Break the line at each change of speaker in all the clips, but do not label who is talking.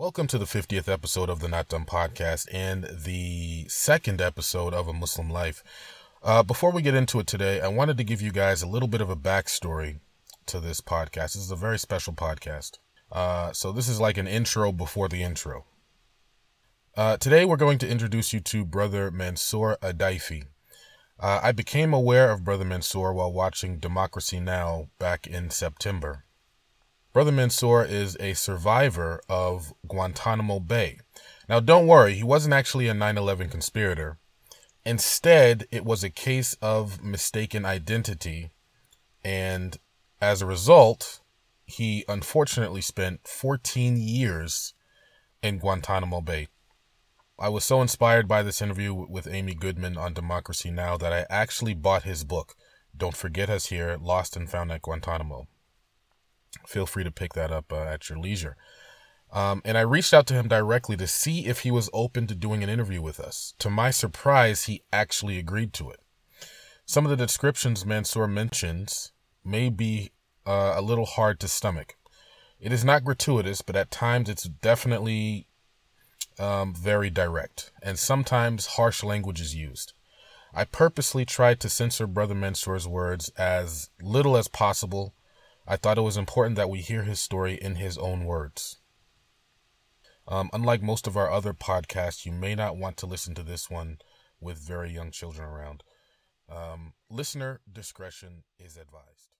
Welcome to the 50th episode of the Not Dumb Podcast and the second episode of A Muslim Life. Uh, before we get into it today, I wanted to give you guys a little bit of a backstory to this podcast. This is a very special podcast. Uh, so, this is like an intro before the intro. Uh, today, we're going to introduce you to Brother Mansoor Adayfi. Uh, I became aware of Brother Mansoor while watching Democracy Now! back in September. Brother Mansoor is a survivor of Guantanamo Bay. Now, don't worry, he wasn't actually a 9 11 conspirator. Instead, it was a case of mistaken identity, and as a result, he unfortunately spent 14 years in Guantanamo Bay. I was so inspired by this interview with Amy Goodman on Democracy Now! that I actually bought his book, Don't Forget Us Here Lost and Found at Guantanamo feel free to pick that up uh, at your leisure. Um, and I reached out to him directly to see if he was open to doing an interview with us. To my surprise, he actually agreed to it. Some of the descriptions Mansoor mentions may be uh, a little hard to stomach. It is not gratuitous, but at times it's definitely um, very direct, and sometimes harsh language is used. I purposely tried to censor Brother Mansoor's words as little as possible I thought it was important that we hear his story in his own words. Um, unlike most of our other podcasts, you may not want to listen to this one with very young children around. Um, listener discretion is advised.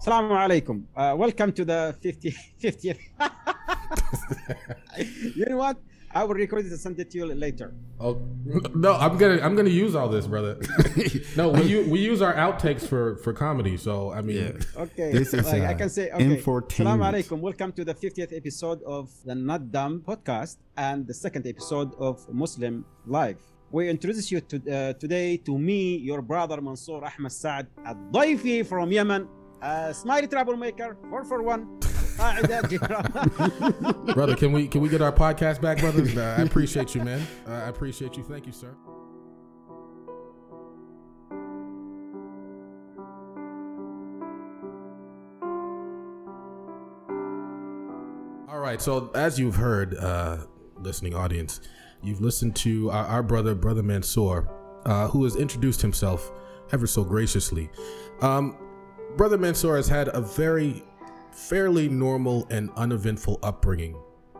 Assalamu alaikum. Uh, welcome to the 50, 50th. you know what? I will record it and send it to you later.
Oh no, I'm gonna I'm gonna use all this, brother. no, we use, we use our outtakes for for comedy. So I mean,
yeah. okay, this is like, uh, I can say okay. Assalamu alaikum. Welcome to the 50th episode of the Not Dumb podcast and the second episode of Muslim Life. We introduce you to, uh, today to me, your brother Mansoor Ahmed Saad, Adayfi from Yemen, a smiley troublemaker, 441.
brother, can we can we get our podcast back, brother? Uh, I appreciate you, man. Uh, I appreciate you. Thank you, sir. All right. So as you've heard, uh, listening audience, you've listened to our, our brother, brother Mansoor, uh, who has introduced himself ever so graciously. Um, brother Mansoor has had a very fairly normal and uneventful upbringing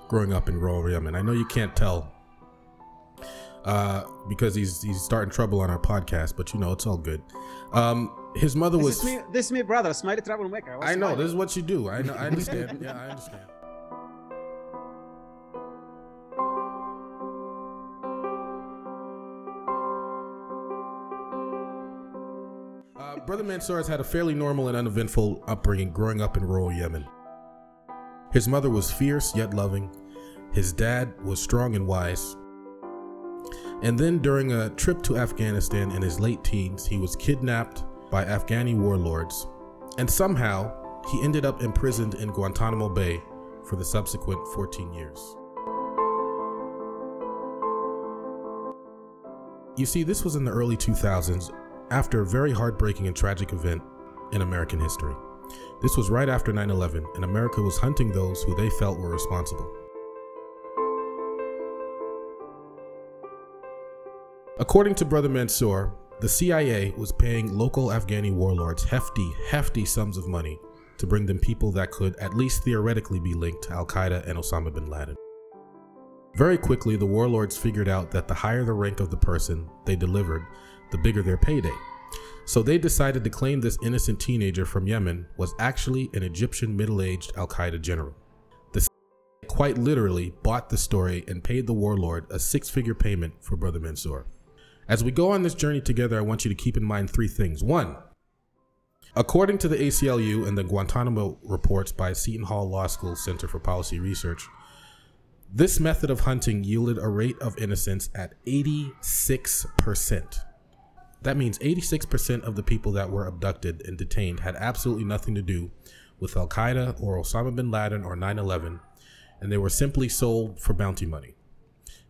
growing up in rural Yemen. I know you can't tell uh, because he's he's starting trouble on our podcast, but you know it's all good. Um, his mother
this
was
is me, this is me, brother, smiley troublemaker.
I know this is what you do. I know. I understand. yeah, I understand. Brother Mansoor has had a fairly normal and uneventful upbringing growing up in rural Yemen. His mother was fierce yet loving. His dad was strong and wise. And then during a trip to Afghanistan in his late teens, he was kidnapped by Afghani warlords, and somehow he ended up imprisoned in Guantanamo Bay for the subsequent 14 years. You see, this was in the early 2000s after a very heartbreaking and tragic event in American history. This was right after 9 11, and America was hunting those who they felt were responsible. According to Brother Mansoor, the CIA was paying local Afghani warlords hefty, hefty sums of money to bring them people that could at least theoretically be linked to Al Qaeda and Osama bin Laden. Very quickly, the warlords figured out that the higher the rank of the person they delivered, the bigger their payday. So they decided to claim this innocent teenager from Yemen was actually an Egyptian middle aged Al Qaeda general. The quite literally bought the story and paid the warlord a six figure payment for Brother Mansoor. As we go on this journey together, I want you to keep in mind three things. One, according to the ACLU and the Guantanamo reports by Seton Hall Law School Center for Policy Research, this method of hunting yielded a rate of innocence at 86%. That means 86% of the people that were abducted and detained had absolutely nothing to do with Al Qaeda or Osama bin Laden or 9 11, and they were simply sold for bounty money.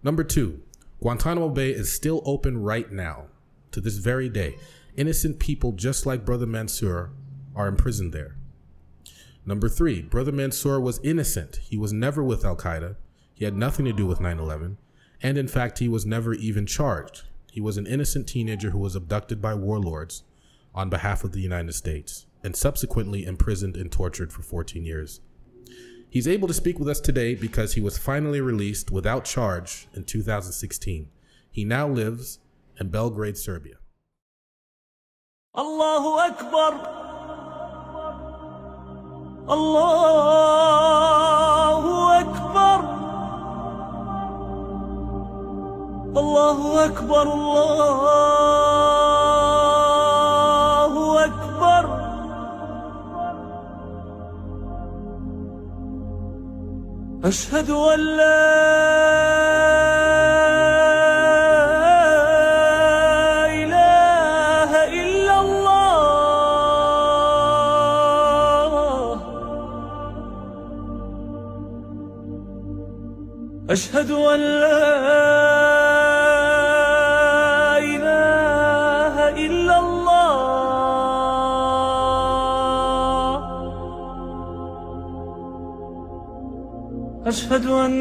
Number two, Guantanamo Bay is still open right now, to this very day. Innocent people, just like Brother Mansoor, are imprisoned there. Number three, Brother Mansoor was innocent. He was never with Al Qaeda. He had nothing to do with 9 11. And in fact, he was never even charged. He was an innocent teenager who was abducted by warlords on behalf of the United States and subsequently imprisoned and tortured for 14 years. He's able to speak with us today because he was finally released without charge in 2016. He now lives in Belgrade, Serbia. Allahu Akbar. Allahu الله أكبر الله أكبر. أشهد أن لا إله إلا الله. أشهد أن لا أشهد أن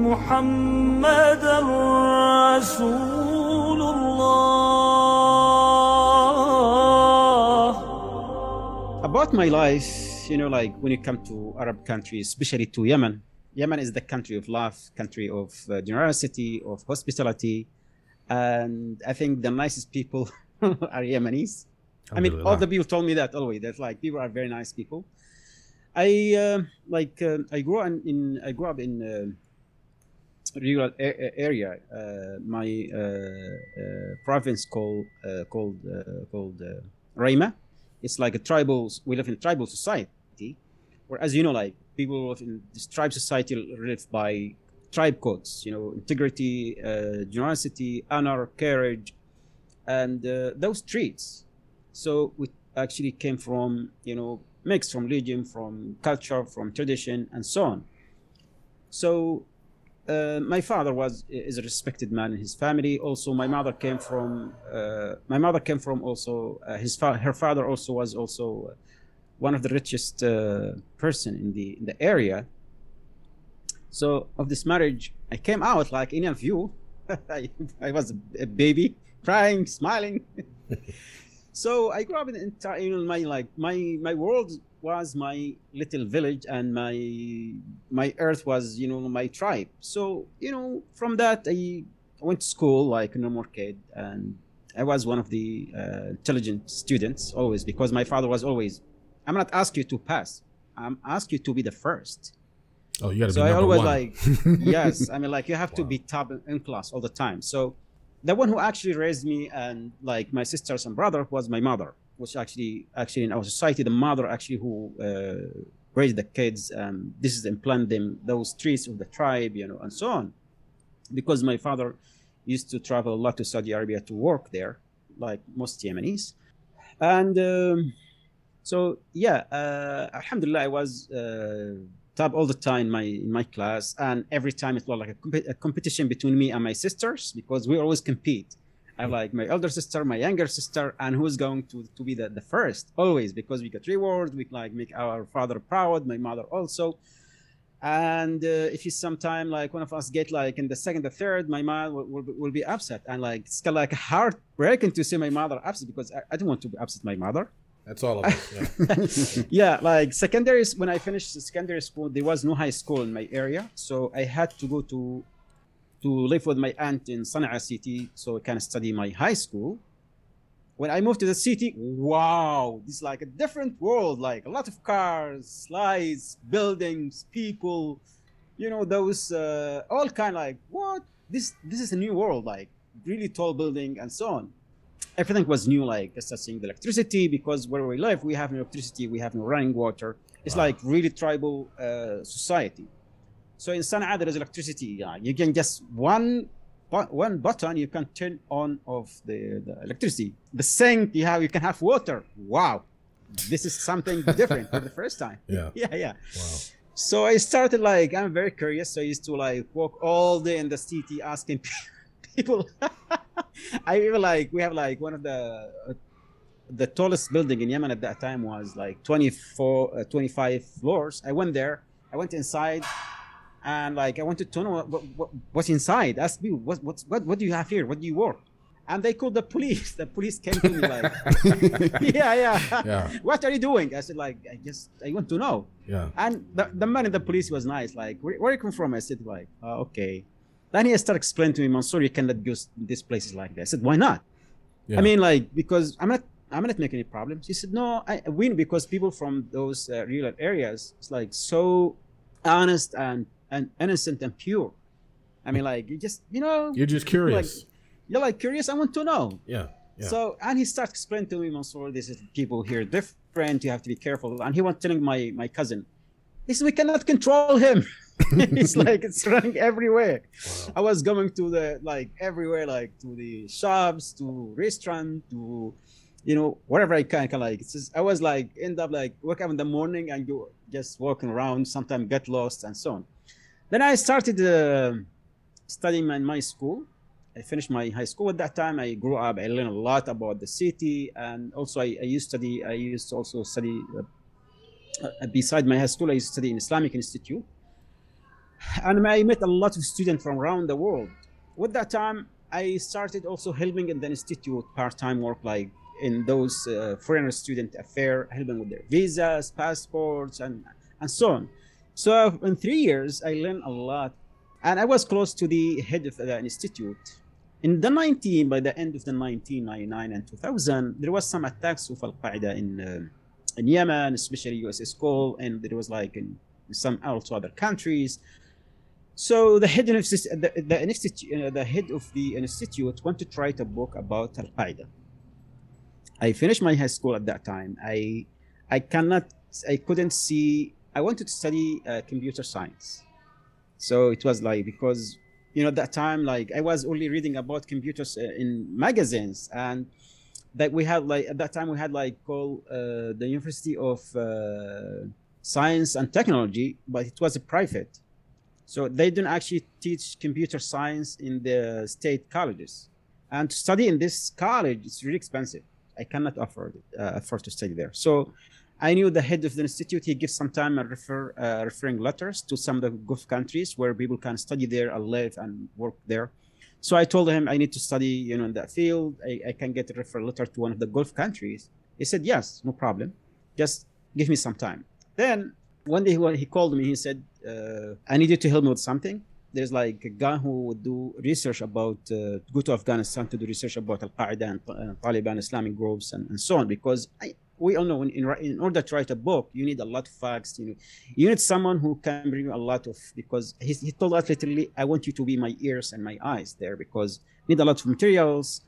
محمدا رسول الله
About my life you know, like when you come to Arab countries, especially to Yemen, Yemen is the country of love, country of uh, generosity, of hospitality, and I think the nicest people are Yemenis. I mean, all the people told me that always. That like people are very nice people. I uh, like uh, I grew up in, I grew up in uh, rural area. Uh, my uh, uh, province called called called Raima. It's like a tribal. We live in a tribal society where as you know like people in this tribe society live by tribe codes you know integrity uh, generosity honor courage and uh, those traits so we actually came from you know mixed from religion from culture from tradition and so on so uh, my father was is a respected man in his family. Also, my mother came from uh, my mother came from also uh, his fa- her father also was also one of the richest uh, person in the in the area. So of this marriage, I came out like any of you. I, I was a baby, crying, smiling. so I grew up in entire, you know, my like my my world was my little village, and my my earth was you know my tribe. So you know from that I went to school like a normal kid, and I was one of the uh, intelligent students always because my father was always I'm not asking you to pass. I'm asking you to be the first.
Oh, you got to so be number I always one.
like, yes. I mean, like you have wow. to be top in class all the time. So the one who actually raised me and like my sisters and brother was my mother, which actually, actually in our society, the mother actually who uh, raised the kids and this is implant them those traits of the tribe, you know, and so on. Because my father used to travel a lot to Saudi Arabia to work there, like most Yemenis, and. Um, so yeah, uh, Alhamdulillah, I was uh, top all the time in my in my class, and every time it was like a, comp- a competition between me and my sisters because we always compete. I like my elder sister, my younger sister, and who's going to, to be the, the first always because we get reward, we like make our father proud, my mother also. And uh, if you sometime like one of us get like in the second or third, my mom will, will, will be upset and like it's kind of like heartbreaking to see my mother upset because I, I don't want to upset my mother.
That's all of
us. Yeah. yeah, like secondary when I finished secondary school, there was no high school in my area, so I had to go to to live with my aunt in Sana'a city, so I can study my high school. When I moved to the city, wow, is like a different world. Like a lot of cars, slides, buildings, people, you know, those uh, all kind like what this this is a new world, like really tall building and so on everything was new, like assessing the electricity because where we live, we have no electricity, we have no running water. It's wow. like really tribal uh, society. So in Sana'a, there is electricity. Yeah, you can just one one button, you can turn on of the, the electricity. The sink, you have you can have water. Wow, this is something different for the first time.
Yeah,
yeah, yeah. Wow. So I started like I'm very curious. So I used to like walk all day in the city asking people. I even like we have like one of the uh, the tallest building in Yemen at that time was like 24, uh, 25 floors. I went there. I went inside, and like I wanted to know what, what, what's inside. Asked me what what what what do you have here? What do you work? and they called the police. The police came to me like, yeah, yeah, yeah. What are you doing? I said like, I just I want to know.
Yeah.
And the, the man in the police was nice. Like, where, where you come from? I said like, oh, okay. Then he started explaining to me, Mansoor, you cannot use these places like that. I said, why not? Yeah. I mean, like, because I'm not I'm not making any problems. He said, no, I win because people from those uh, rural areas, it's like so honest and, and innocent and pure. I mean, like, you just, you know.
You're just curious.
Like, you're like curious. I want to know.
Yeah.
yeah. So and he starts explaining to me, Mansoor, this is people here different. You have to be careful. And he was telling my my cousin, he said, we cannot control him. it's like it's running everywhere. Wow. I was going to the like everywhere, like to the shops, to restaurant, to you know whatever I can. Of like it's just, I was like end up like wake up in the morning and go just walking around. Sometimes get lost and so on. Then I started uh, studying in my school I finished my high school at that time. I grew up. I learned a lot about the city, and also I, I used to study. I used to also study uh, uh, beside my high school. I used to study in Islamic Institute, and I met a lot of students from around the world. With that time, I started also helping in the institute part-time work, like in those uh, foreigner student affair, helping with their visas, passports, and and so on. So in three years, I learned a lot, and I was close to the head of the institute in the 19, by the end of the 1999 and 2000, there was some attacks of Al Qaeda in uh, in Yemen, especially USS Cole, and there was like in some also other countries. So the head of the, the, institute, uh, the head of the institute wanted to write a book about Al Qaeda. I finished my high school at that time. I I cannot, I couldn't see. I wanted to study uh, computer science, so it was like because you know that time like i was only reading about computers uh, in magazines and that we had like at that time we had like called uh, the university of uh, science and technology but it was a private so they don't actually teach computer science in the state colleges and to study in this college it's really expensive i cannot afford uh, afford to study there so I knew the head of the institute. He gives some time and refer, uh, referring letters to some of the Gulf countries where people can study there and live and work there. So I told him I need to study, you know, in that field. I, I can get a referral letter to one of the Gulf countries. He said, yes, no problem. Just give me some time. Then one day he, he called me. He said, uh, I need you to help me with something. There's like a guy who would do research about, uh, go to Afghanistan to do research about Al Qaeda and uh, Taliban Islamic groups and, and so on because I, we all know in, in, order to write a book you need a lot of facts you know you need someone who can bring a lot of because he, he told us literally i want you to be my ears and my eyes there because need a lot of materials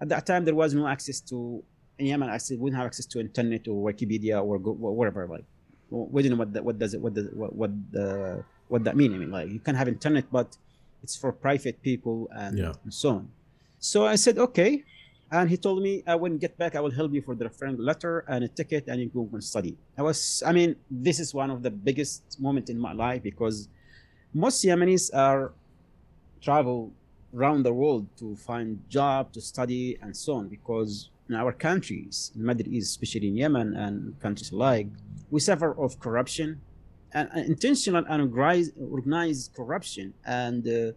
at that time there was no access to in yemen access we didn't have access to internet or wikipedia or go, whatever like we didn't know what that what does it what does what what the what that mean i mean like you can have internet but it's for private people and, yeah. and so on so i said okay and he told me, I uh, when get back, I will help you for the referral letter and a ticket, and you go and study. I was, I mean, this is one of the biggest moment in my life because most Yemenis are travel around the world to find job, to study, and so on. Because in our countries, in Middle East, especially in Yemen and countries like, we suffer of corruption and, intentional and organized, organized corruption, and uh,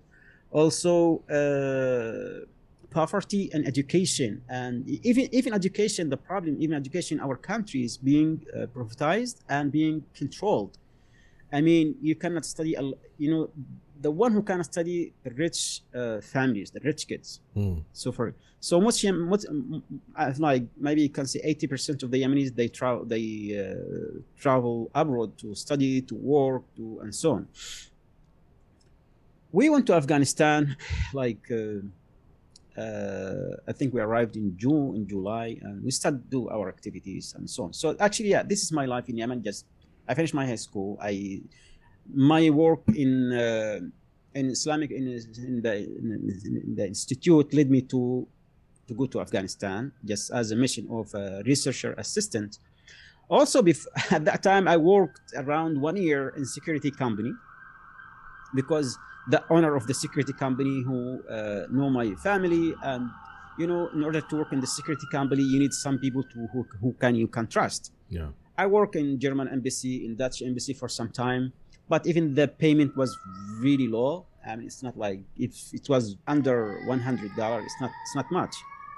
also. Uh, poverty and education and even even education the problem even education in our country is being uh, privatized and being controlled i mean you cannot study you know the one who can study the rich uh, families the rich kids mm. so for so most, most like maybe you can say 80% of the yemenis they travel they uh, travel abroad to study to work to and so on we went to afghanistan like uh, uh, I think we arrived in June, in July, and we started do our activities and so on. So actually, yeah, this is my life in Yemen. Just I finished my high school. I my work in uh, in Islamic in, in, the, in, the institute led me to to go to Afghanistan just as a mission of a researcher assistant. Also, at that time, I worked around one year in security company because the owner of the security company who uh, know my family and you know in order to work in the security company you need some people to who, who can you can trust.
Yeah.
I work in german embassy in dutch embassy for some time but even the payment was really low I mean, it's not like if it was under one hundred dollars, it's not it's not much.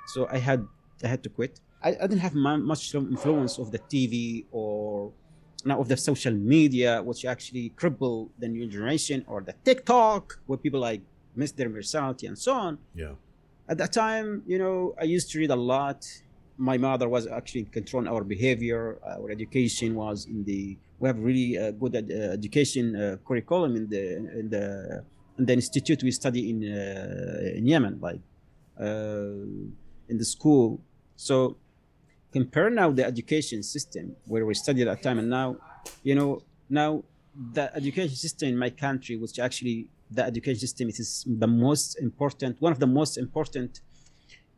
So I had I had to quit. I, I didn't have much influence of the TV or now of the social media, which actually cripple the new generation, or the TikTok, where people like miss their personality and so on.
Yeah.
At that time, you know, I used to read a lot. My mother was actually controlling our behavior. Our education was in the. We have really uh, good ed- uh, education uh, curriculum in the in the in the institute we study in uh, in Yemen, like uh, in the school. So compare now the education system where we studied at time and now, you know, now the education system in my country, which actually the education system is the most important, one of the most important,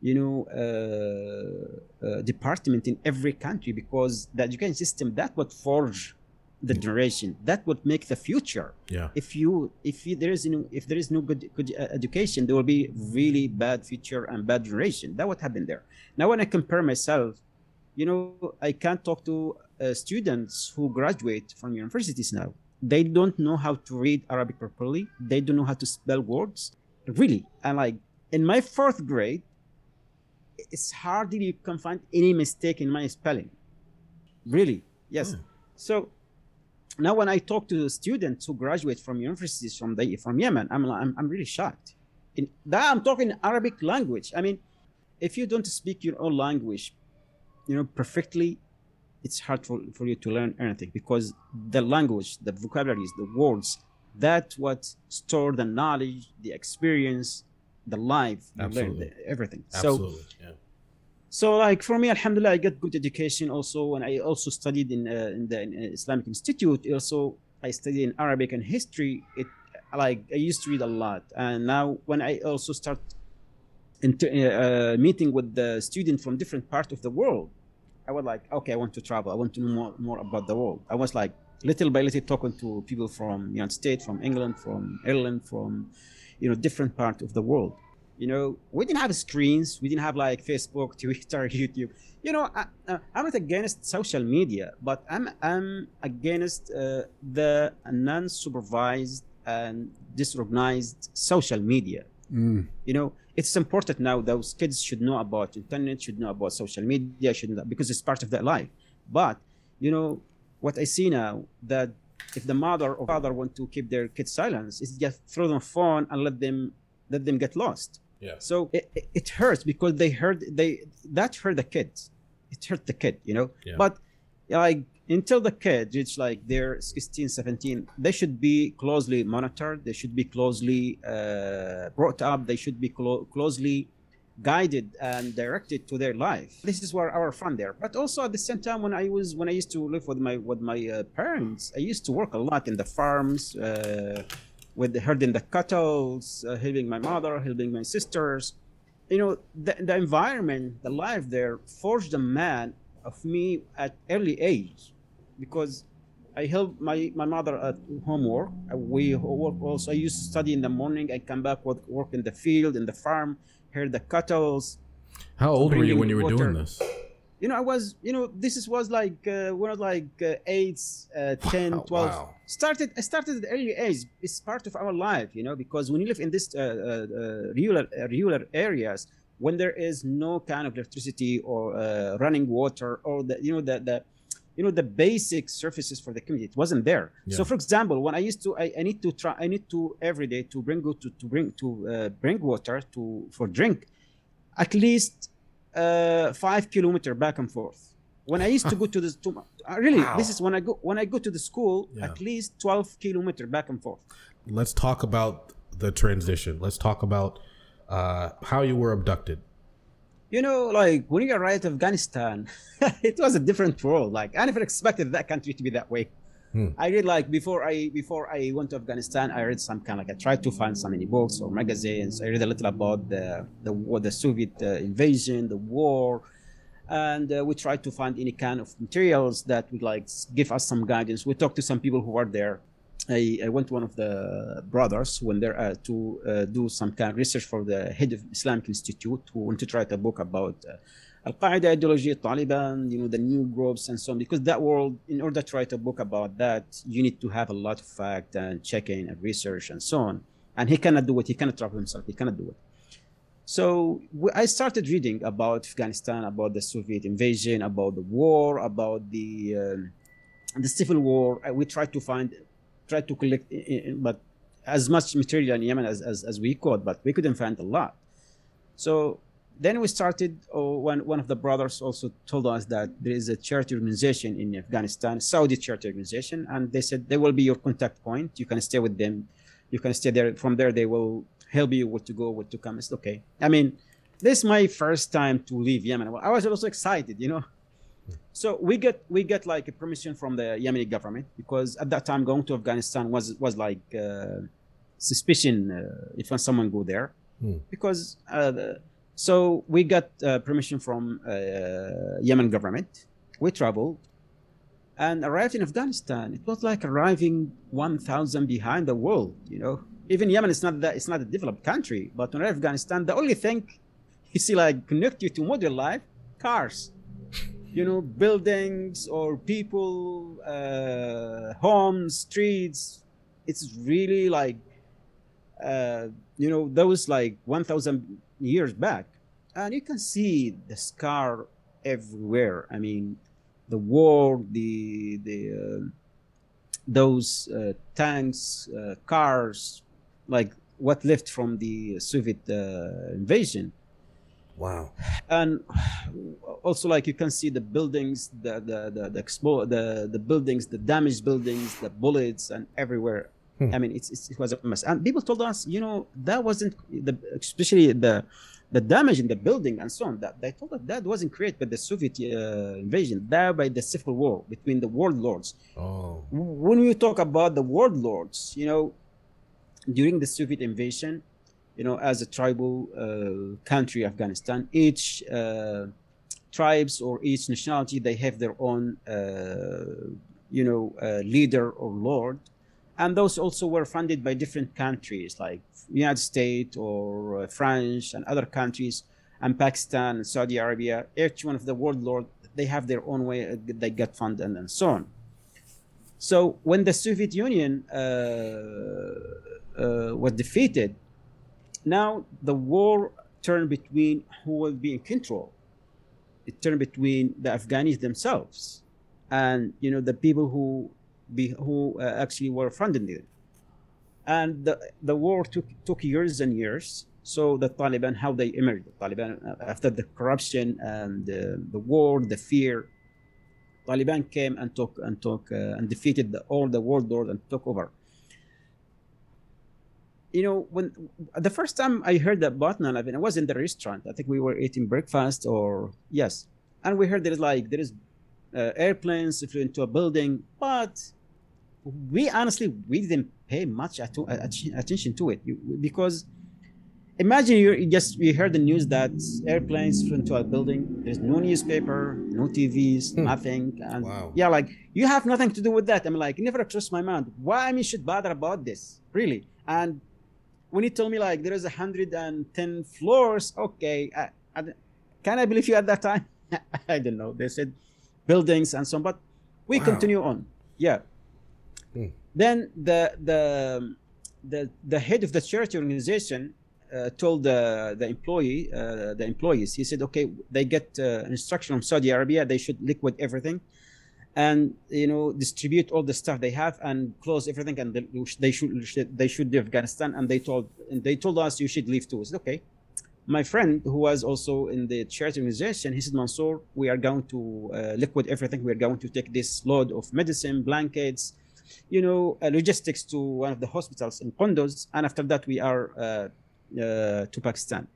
you know, uh, uh, department in every country because the education system that would forge the generation that would make the future.
Yeah.
If you if you, there is no if there is no good good uh, education there will be really bad future and bad generation that would happen there. Now when i compare myself you know i can't talk to uh, students who graduate from universities now. They don't know how to read arabic properly. They don't know how to spell words. Really. And like in my fourth grade it's hardly you can find any mistake in my spelling. Really. Yes. So now when I talk to the students who graduate from universities from the from Yemen, I'm I'm, I'm really shocked. In that I'm talking Arabic language. I mean, if you don't speak your own language, you know perfectly, it's hard for, for you to learn anything because the language, the vocabularies, the words, that what store the knowledge, the experience, the life, the, everything.
Absolutely. So yeah.
So like for me, Alhamdulillah, I got good education also, and I also studied in, uh, in the in Islamic Institute. Also, I studied in Arabic and history. It like I used to read a lot, and now when I also start inter- uh, meeting with the students from different parts of the world, I was like, okay, I want to travel. I want to know more, more about the world. I was like little by little talking to people from United States, from England, from Ireland, from you know different part of the world you know, we didn't have screens. We didn't have like Facebook, Twitter, YouTube. You know, I, am not against social media, but I'm I'm against uh, the non-supervised and disorganized social media.
Mm.
You know, it's important now. Those kids should know about internet, should know about social media, should know, because it's part of their life. But you know, what I see now that if the mother or father want to keep their kids silent, is just throw them phone and let them let them get lost
yeah.
So it, it hurts because they hurt they that hurt the kids. It hurt the kid, you know.
Yeah.
But like until the kid reach like they're 16 17 they should be closely monitored they should be closely uh, brought up they should be clo- closely guided and directed to their life this is where our fun there but also at the same time when i was when i used to live with my with my uh, parents i used to work a lot in the farms uh, with herding the cattle, uh, helping my mother, helping my sisters. You know, the, the environment, the life there forged a man of me at early age because I helped my, my mother at homework. Uh, we work also. I used to study in the morning. I come back work, work in the field, in the farm, herd the cattle.
How old were you when you were water. doing this?
You know, I was, you know, this is, was like uh, when I was like uh, 8, uh, 10, wow, 12. Wow. Started, I started at early age. It's part of our life, you know, because when you live in this uh, uh, uh rural, uh, rural areas, when there is no kind of electricity or running water or the, you know, the, the, you know, the basic services for the community, it wasn't there. Yeah. So, for example, when I used to, I, I, need to try, I need to every day to bring to, to bring to bring water to for drink, at least uh, five kilometer back and forth. When I used to go to the to, uh, really, wow. this is when I go when I go to the school. Yeah. At least twelve kilometer back and forth.
Let's talk about the transition. Let's talk about uh, how you were abducted.
You know, like when you arrived Afghanistan, it was a different world. Like I never expected that country to be that way. Hmm. I read like before I before I went to Afghanistan, I read some kind of like I tried to find some any books or magazines. I read a little about the the the Soviet uh, invasion, the war, and uh, we tried to find any kind of materials that would like give us some guidance. We talked to some people who are there, I, I went to one of the brothers when there uh, to uh, do some kind of research for the head of Islamic Institute who want to write a book about uh, Al Qaeda ideology, Taliban, you know, the new groups and so on. Because that world, in order to write a book about that, you need to have a lot of fact and checking and research and so on. And he cannot do it. He cannot travel himself. He cannot do it. So I started reading about Afghanistan, about the Soviet invasion, about the war, about the um, the civil war. We tried to find tried to collect, but as much material in Yemen as, as, as we could, but we couldn't find a lot. So then we started, oh, one, one of the brothers also told us that there is a charity organization in Afghanistan, Saudi charity organization, and they said they will be your contact point. You can stay with them. You can stay there. From there, they will help you where to go, where to come. It's okay. I mean, this is my first time to leave Yemen. I was also excited, you know. So we get we get like a permission from the Yemeni government because at that time going to Afghanistan was was like uh, suspicion uh, if someone go there hmm. because uh, so we got uh, permission from uh, Yemen government. We traveled and arrived in Afghanistan. It was like arriving 1,000 behind the world. You know, even Yemen is not that it's not a developed country, but when Afghanistan, the only thing you see like connect you to modern life, cars you know buildings or people uh, homes streets it's really like uh, you know those like 1000 years back and you can see the scar everywhere i mean the war the the uh, those uh, tanks uh, cars like what left from the soviet uh, invasion
Wow.
And also, like you can see the buildings, the the the the, expo- the, the buildings, the damaged buildings, the bullets, and everywhere. Hmm. I mean, it's, it's, it was a mess. And people told us, you know, that wasn't the especially the the damage in the building and so on. That they told us that wasn't created by the Soviet uh, invasion, that by the civil war between the warlords.
Oh.
When we talk about the warlords, you know, during the Soviet invasion, you know, as a tribal uh, country, Afghanistan, each uh, tribes or each nationality, they have their own, uh, you know, uh, leader or lord. And those also were funded by different countries like United States or uh, France and other countries and Pakistan and Saudi Arabia. Each one of the world lord, they have their own way uh, they get funded and, and so on. So when the Soviet Union was defeated, now the war turned between who will be in control. It turned between the Afghans themselves and you know the people who be who uh, actually were funding it. And the, the war took took years and years. So the Taliban, how they emerged, the Taliban uh, after the corruption and uh, the war, the fear, Taliban came and took and took uh, and defeated the, all the world lords and took over you know, when the first time I heard that Batna 11, I was in the restaurant. I think we were eating breakfast or yes, and we heard there is like there is uh, airplanes flew into a building, but we honestly we didn't pay much attention to it because imagine you just you heard the news that airplanes flew into a building. There's no newspaper, no TVs, hmm. nothing, and wow. yeah, like you have nothing to do with that. I'm like never crossed my mind. Why I should bother about this really? And when he told me like there is 110 floors, okay, I, I, can I believe you at that time? I don't know. They said buildings and so on, but we wow. continue on. Yeah. Then the the the the head of the charity organization uh, told the the employee uh, the employees he said okay they get uh, instruction from Saudi Arabia they should liquid everything and you know distribute all the stuff they have and close everything and they should they should leave Afghanistan and they told and they told us you should leave too. I said, okay. My friend who was also in the charity organization, he said, Mansoor, we are going to uh, liquid everything. We are going to take this load of medicine, blankets, you know, uh, logistics to one of the hospitals in Kunduz, and after that we are uh, uh to Pakistan.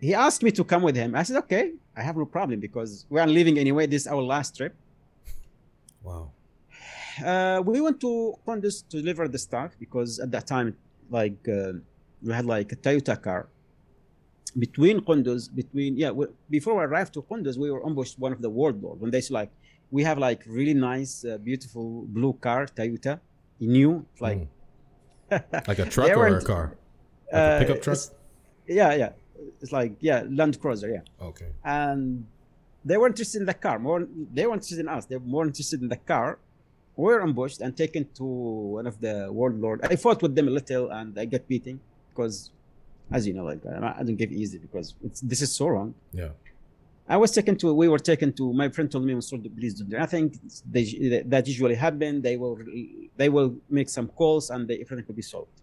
He asked me to come with him. I said, okay, I have no problem because we are leaving anyway. This is our last trip
Wow.
Uh, we went to Kunduz to deliver the stuff because at that time, like uh, we had like a Toyota car. Between Kunduz, between yeah, we, before we arrived to Kunduz, we were ambushed one of the world lords when they said like we have like really nice, uh, beautiful blue car Toyota, new, like mm.
like a truck or a car, like uh, a pickup truck.
Yeah, yeah. It's like yeah, Land Cruiser. Yeah.
Okay.
And they were interested in the car more. They were interested in us. They were more interested in the car. We were ambushed and taken to one of the world warlord. I fought with them a little and I got beaten because, as you know, like I don't give easy because this is so wrong.
Yeah.
I was taken to. We were taken to. My friend told me, "Please don't do nothing." They, that usually happen. They will. They will make some calls and the, everything will be solved.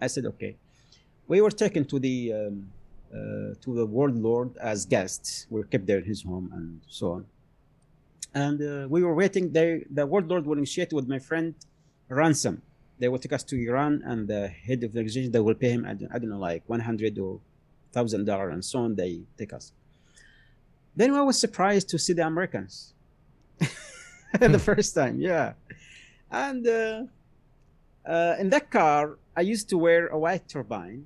I said, "Okay." We were taken to the um, uh, to the world lord as guests. We were kept there in his home and so on. And uh, we were waiting. They, the world lord will initiate with my friend ransom. They will take us to Iran, and the head of the organization they will pay him. I don't, I don't know, like one hundred or thousand dollar and so on. They take us. Then I was surprised to see the Americans the first time. Yeah, and uh, uh, in that car, I used to wear a white turbine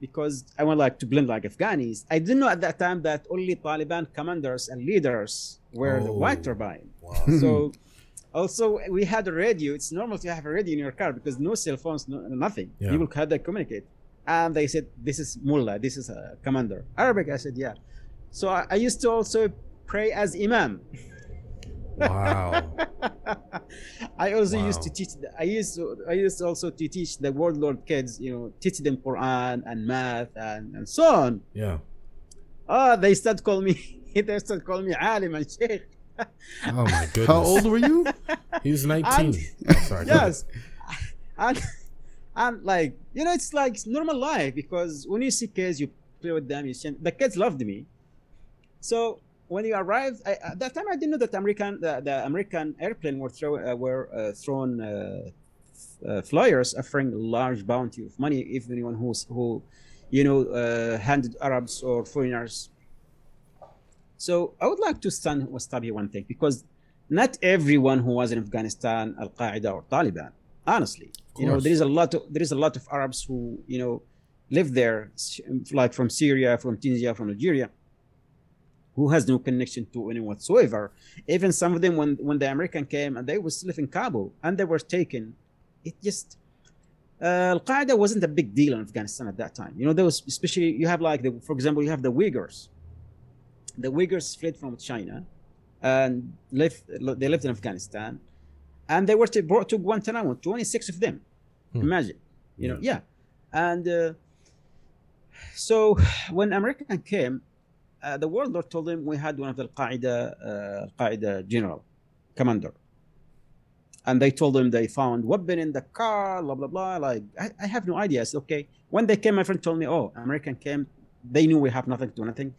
because I want like to blend like Afghanis. I didn't know at that time that only Taliban commanders and leaders wear oh, the white turbine. Wow. so also we had a radio. It's normal to have a radio in your car because no cell phones, no, nothing. Yeah. People had to communicate. And they said, "This is mullah. This is a commander." Arabic. I said, "Yeah." So I, I used to also pray as imam.
Wow.
I also wow. used to teach. I used to, I used also to teach the warlord kids. You know, teach them Quran and math and, and so on.
Yeah.
Oh, they start calling me. they start calling me alim and sheikh.
oh my goodness!
How old were you?
he was nineteen.
And, oh, sorry. Yes. And and like you know, it's like normal life because when you see kids, you play with them. You see, the kids loved me. So when you arrived, I, at that time I didn't know that American the, the American airplane were throw uh, were uh, thrown uh, uh flyers offering a large bounty of money if anyone who's who, you know, uh, handed Arabs or foreigners. So I would like to stand stop here one thing because not everyone who was in Afghanistan Al Qaeda or Taliban. Honestly, you know, there is a lot of there is a lot of Arabs who you know live there, like from Syria, from Tunisia, from Nigeria who has no connection to anyone whatsoever. Even some of them, when when the American came and they were still in Kabul and they were taken, it just uh, Al Qaeda wasn't a big deal in Afghanistan at that time. You know, there was especially you have like the, for example, you have the Uyghurs. The Uyghurs fled from China and lived. They lived in Afghanistan, and they were to, brought to Guantanamo. Twenty six of them. Hmm. Imagine, you yeah. know, yeah, and. Uh, so when American came, uh, the warlord told him we had one of the Al-Qaeda, uh, Qaeda general, commander. And they told him they found weapon in the car, blah, blah, blah. Like, I, I have no idea. Okay. When they came, my friend told me, oh, American came. They knew we have nothing to do nothing.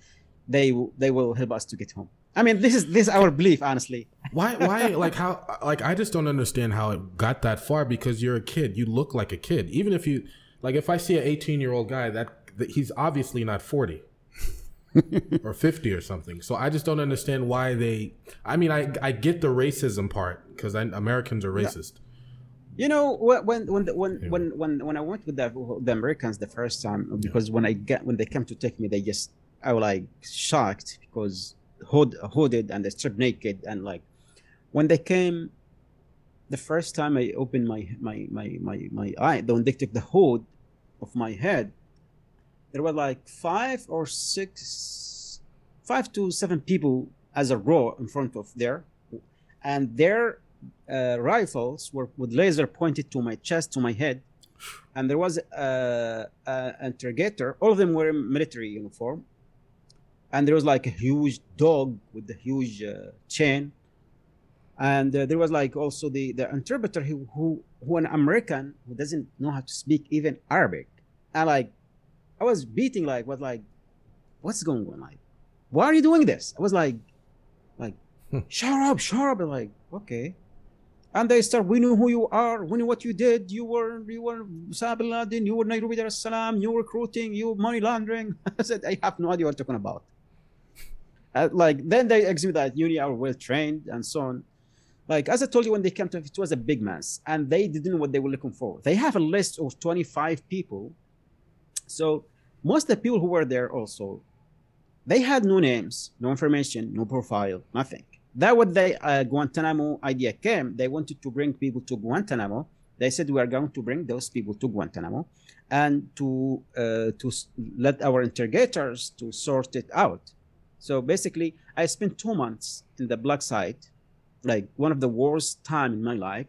They, they will help us to get home. I mean, this is this is our belief, honestly.
why why like how like I just don't understand how it got that far because you're a kid. You look like a kid. Even if you like if I see an 18 year old guy that, that he's obviously not 40. or 50 or something. So I just don't understand why they. I mean, I I get the racism part because Americans are racist.
You know when when when when yeah. when, when when I went with the the Americans the first time because yeah. when I get when they came to take me they just I was like shocked because hood, hooded and they stripped naked and like when they came the first time I opened my my my my my eye when they took the hood of my head there were like five or six, five to seven people as a row in front of there, and their uh, rifles were with laser pointed to my chest, to my head, and there was a, a interrogator. All of them were in military uniform, and there was like a huge dog with a huge uh, chain, and uh, there was like also the the interpreter who, who who an American who doesn't know how to speak even Arabic, and like I was beating like what like what's going on like why are you doing this? I was like like hmm. shut up, shut up. And like okay. And they start, we knew who you are, we knew what you did. You were you were Osama bin Laden, you were Nairobi Dar es Salaam, you were recruiting, you money laundering. I said, I have no idea what you're talking about. Uh, like then they exhibit that uni are well trained and so on. Like as I told you when they came to it was a big mess and they didn't know what they were looking for. They have a list of 25 people. So most of the people who were there also, they had no names, no information, no profile, nothing. That what the uh, Guantanamo idea came. They wanted to bring people to Guantanamo They said we are going to bring those people to Guantanamo and to uh, to let our interrogators to sort it out. So basically, I spent two months in the black site, like one of the worst time in my life.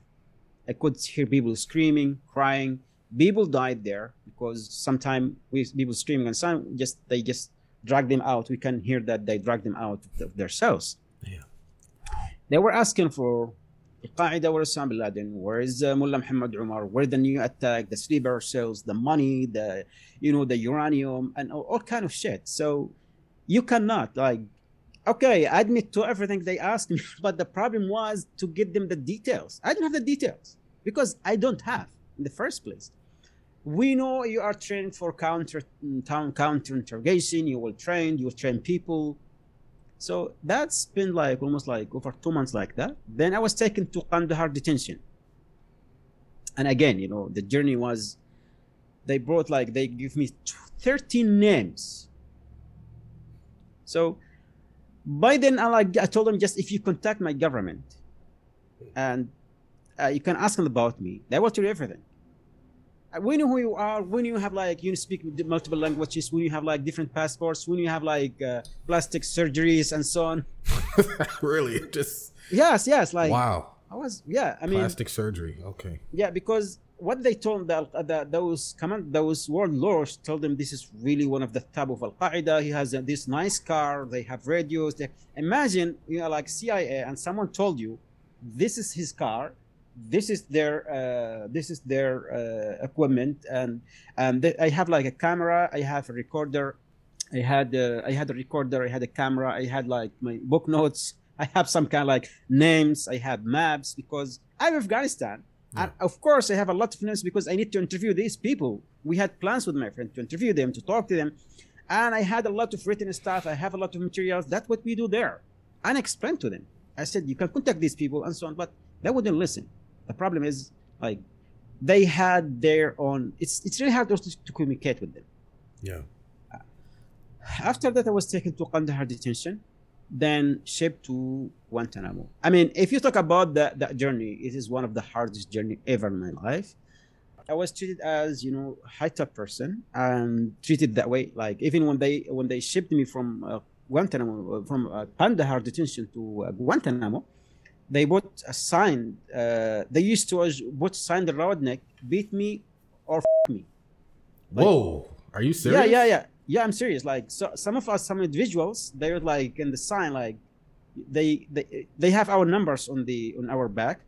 I could hear people screaming, crying. People died there because sometimes we people screaming and some just they just drag them out. We can hear that they drag them out of their cells. Yeah. They were asking for Al-Qaeda, where is Osama bin Laden? Where is uh, Mullah Muhammad Umar? Where the new attack, the sleeper cells, the money, the you know the uranium and all, all kind of shit. So you cannot like okay, I admit to everything they asked me, but the problem was to get them the details. I don't have the details because I don't have in the first place. We know you are trained for counter mm, counter interrogation. You will train. You will train people. So that's been like almost like over two months like that. Then I was taken to Kandahar detention. And again, you know, the journey was they brought like they give me 13 names. So by then I like I told them just if you contact my government and uh, you can ask them about me, they will tell you everything when you who you are, when you have like you speak multiple languages, when you have like different passports, when you have like uh, plastic surgeries and so on.
really, just
yes, yes, like
wow.
I was yeah. I mean
plastic surgery. Okay.
Yeah, because what they told the, the those command those world lords told them this is really one of the top of Al Qaeda. He has a, this nice car. They have radios. They, imagine you know like CIA and someone told you this is his car this is their uh, this is their uh, equipment. And and they, I have like a camera I have a recorder I had uh, I had a recorder I had a camera I had like my book notes. I have some kind of like names. I have maps because I'm Afghanistan. Yeah. and of course I have a lot of names because I need to interview these people. We had plans with my friend to interview them to talk to them. And I had a lot of written stuff. I have a lot of materials. That's what we do there. And I explained to them. I said you can contact these people and so on but they wouldn't listen the problem is like they had their own. It's it's really hard to, to communicate with them.
Yeah.
After that, I was taken to Kandahar detention, then shipped to Guantanamo. I mean, if you talk about that that journey, it is one of the hardest journey ever in my life. I was treated as you know high top person and treated that way. Like even when they when they shipped me from uh, Guantanamo from uh, Kandahar detention to uh, Guantanamo, they put a sign. Uh, they used to put sign the road neck, beat me or f- me.
Like, Whoa, are you serious?
Yeah, yeah, yeah, yeah. I'm serious. Like so, some of us, some individuals, they're like in the sign, like they they they have our numbers on the on our back,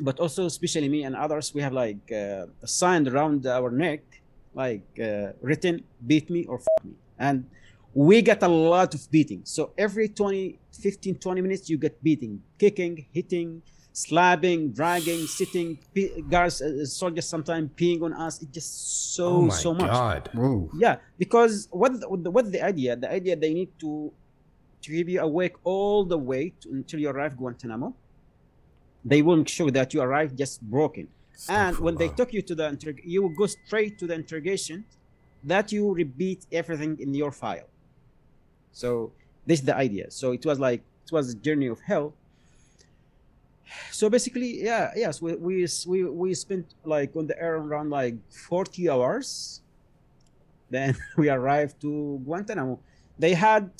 but also especially me and others, we have like uh, a sign around our neck, like uh, written "beat me or f- me," and we get a lot of beating. So every 20, 15, 20 minutes, you get beating, kicking, hitting, slapping, dragging, sitting. guards, uh, soldiers sometimes peeing on us. It's just so, oh so much. God. Yeah, because what the, what the idea? The idea they need to to keep you awake all the way to, until you arrive Guantanamo. They will make sure that you arrive just broken. and when they took you to the you will go straight to the interrogation. That you repeat everything in your file so this is the idea. So it was like it was a journey of hell. So basically, yeah, yes, we we we, we spent like on the air around like 40 hours. Then we arrived to Guantanamo. They had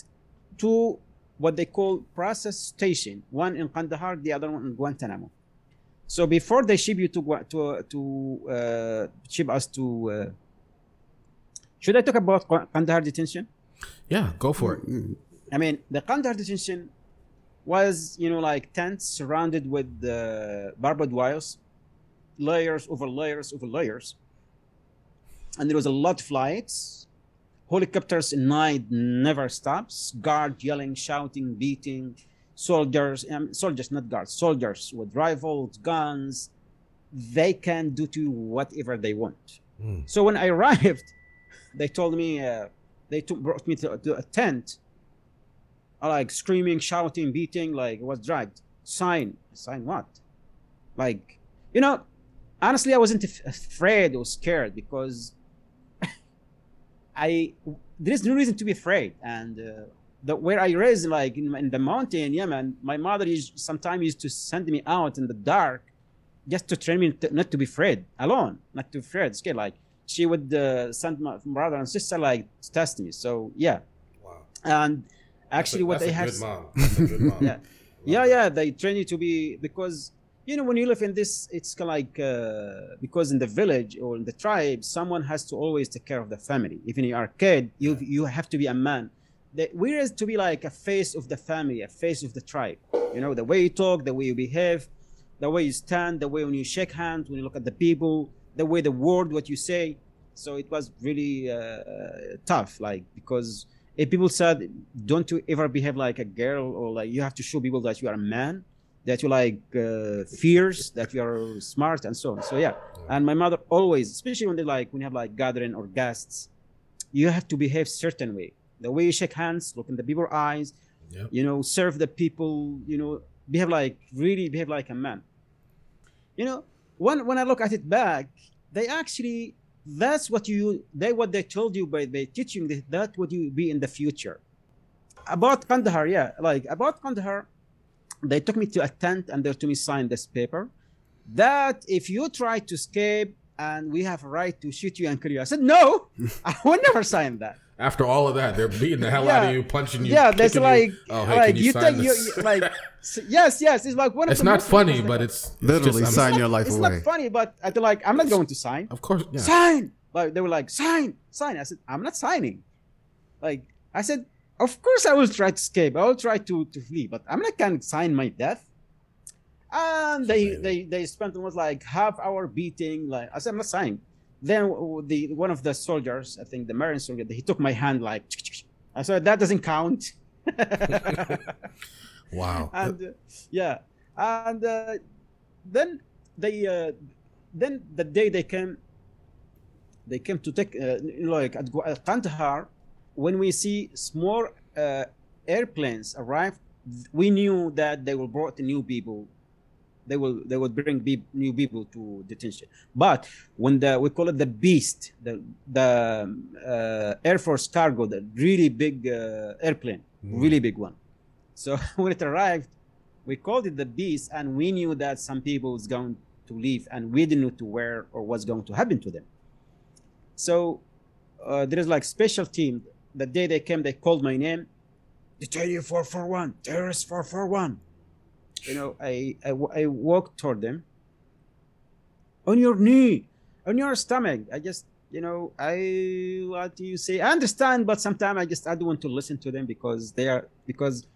two what they call process station, one in Kandahar, the other one in Guantanamo. So before they ship you to to to uh, ship us to, uh, should I talk about Kandahar detention?
Yeah, go for it.
I mean, the Kandahar detention was, you know, like tents surrounded with uh, barbed wires, layers over layers over layers. And there was a lot of lights. Helicopters in night never stops. Guard yelling, shouting, beating. Soldiers, um, soldiers, not guards, soldiers with rifles, guns. They can do to you whatever they want. Mm. So when I arrived, they told me, uh, they took brought me to, to a tent like screaming shouting beating like it was dragged sign sign what like you know honestly i wasn't afraid or scared because i there is no reason to be afraid and uh, the, where i raised like in, in the mountain yemen my mother used sometimes used to send me out in the dark just to train me to, not to be afraid alone, not to be afraid, scared. Like she would uh, send my brother and sister like to test me. So yeah. Wow. And actually, a, what they have. yeah. yeah, yeah. They train you to be because you know when you live in this, it's like uh, because in the village or in the tribe, someone has to always take care of the family. Even you are a kid, you you have to be a man. The, we're to be like a face of the family, a face of the tribe. You know the way you talk, the way you behave, the way you stand, the way when you shake hands, when you look at the people, the way the word what you say. So it was really uh, tough, like because if people said, "Don't you ever behave like a girl," or like you have to show people that you are a man, that you like uh, fierce, that you are smart, and so on. So yeah, and my mother always, especially when they like when you have like gathering or guests, you have to behave certain way. The way you shake hands, look in the people's eyes, yep. you know, serve the people, you know, behave like really behave like a man. You know, when when I look at it back, they actually that's what you they what they told you by by teaching that would you be in the future. About kandahar yeah like about kandahar they took me to a tent and they told me sign this paper that if you try to escape and we have a right to shoot you and kill you. I said no i would never sign that
after all of that, they're beating the hell yeah. out of you, punching you.
Yeah, that's like, you. Oh, hey, like you, you think you like, yes, yes. It's like one of.
It's not funny, but it's, it's
literally just, sign your life
it's
away.
It's not funny, but I feel like I'm not going to sign.
Of course, yeah.
sign. But they were like, sign, sign. I said, I'm not signing. Like I said, of course I will try to escape. I will try to to flee, but I'm not going to sign my death. And they they they spent almost like half hour beating. Like I said, I'm not signing. Then the one of the soldiers, I think the Marine soldier, he took my hand like. I said that doesn't count.
wow.
And uh, yeah, and uh, then they uh, then the day they came, they came to take uh, like at, Kandahar, when we see small uh, airplanes arrive, we knew that they will brought new people they will they will bring be, new people to detention. But when the we call it the beast, the the uh, Air Force cargo, the really big uh, airplane, mm. really big one. So when it arrived, we called it the beast, and we knew that some people was going to leave, and we didn't know to where or what's going to happen to them. So uh, there is like special team. The day they came, they called my name. Detainee 441, terrorist 441 you know, I, I, I walked toward them on your knee, on your stomach. I just, you know, I, what do you say? I understand, but sometimes I just, I don't want to listen to them because they are, because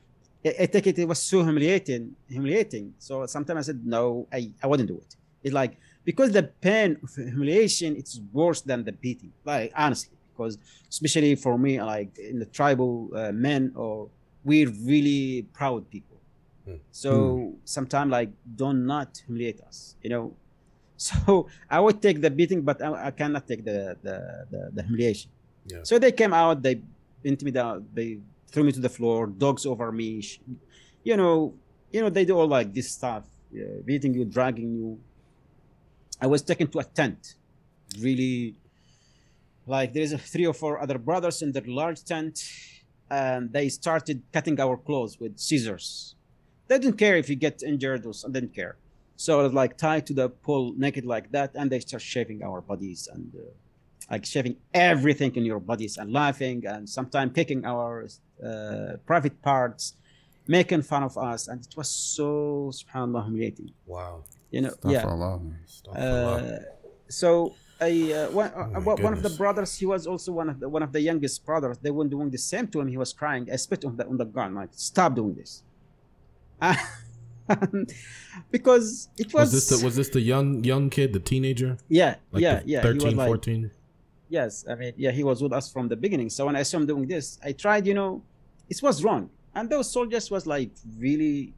I, I think it, it was so humiliating, humiliating. So sometimes I said, no, I, I wouldn't do it. It's like, because the pain of humiliation, it's worse than the beating, like, honestly, because especially for me, like in the tribal uh, men, or we're really proud people so mm. sometimes like don't not humiliate us, you know. So I would take the beating, but I, I cannot take the the, the, the humiliation. Yeah. So they came out, they intimidated, they threw me to the floor, dogs over me, you know, you know they do all like this stuff, yeah, beating you, dragging you. I was taken to a tent, really. Like there is a three or four other brothers in the large tent, and they started cutting our clothes with scissors they didn't care if you get injured or something. Didn't care. So I was like tied to the pole naked like that, and they start shaving our bodies and uh, like shaving everything in your bodies and laughing and sometimes taking our uh, private parts, making fun of us, and it was so subhanallah humiliating.
Wow.
You know, yeah. Uh, so I, uh, one, uh, oh one of the brothers, he was also one of the one of the youngest brothers. They were doing the same to him. He was crying. I spit on the on the gun. Like, stop doing this. Um, because it was,
was this the was this the young young kid the teenager?
Yeah like yeah yeah
13 like, 14
yes i mean yeah he was with us from the beginning. So when i saw him doing this i tried you know it was wrong. And those soldiers was like really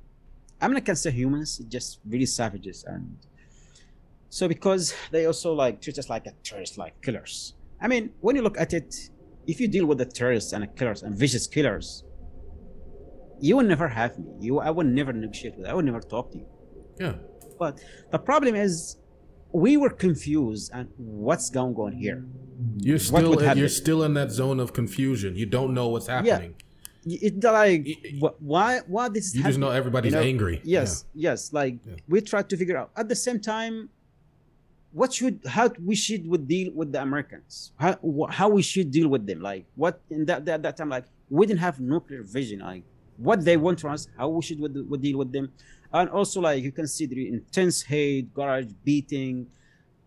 i'm not gonna say humans just really savages. And so because they also like treat us like a terrorist like killers. I mean when you look at it if you deal with the terrorists and the killers and vicious killers you will never have me. You, I will never negotiate with. You. I will never talk to you.
Yeah.
But the problem is, we were confused and what's going on here.
You're still in, you're still in that zone of confusion. You don't know what's happening.
it's like why why this
you just know everybody's you know? angry
yes yeah. yes like yeah. we tried to figure out at the same time what should how we should would deal with the americans how, how we should deal with them like what in that, that that time like we didn't have nuclear vision like what they want from us how we should would, would deal with them. And also like you can see the intense hate garage beating.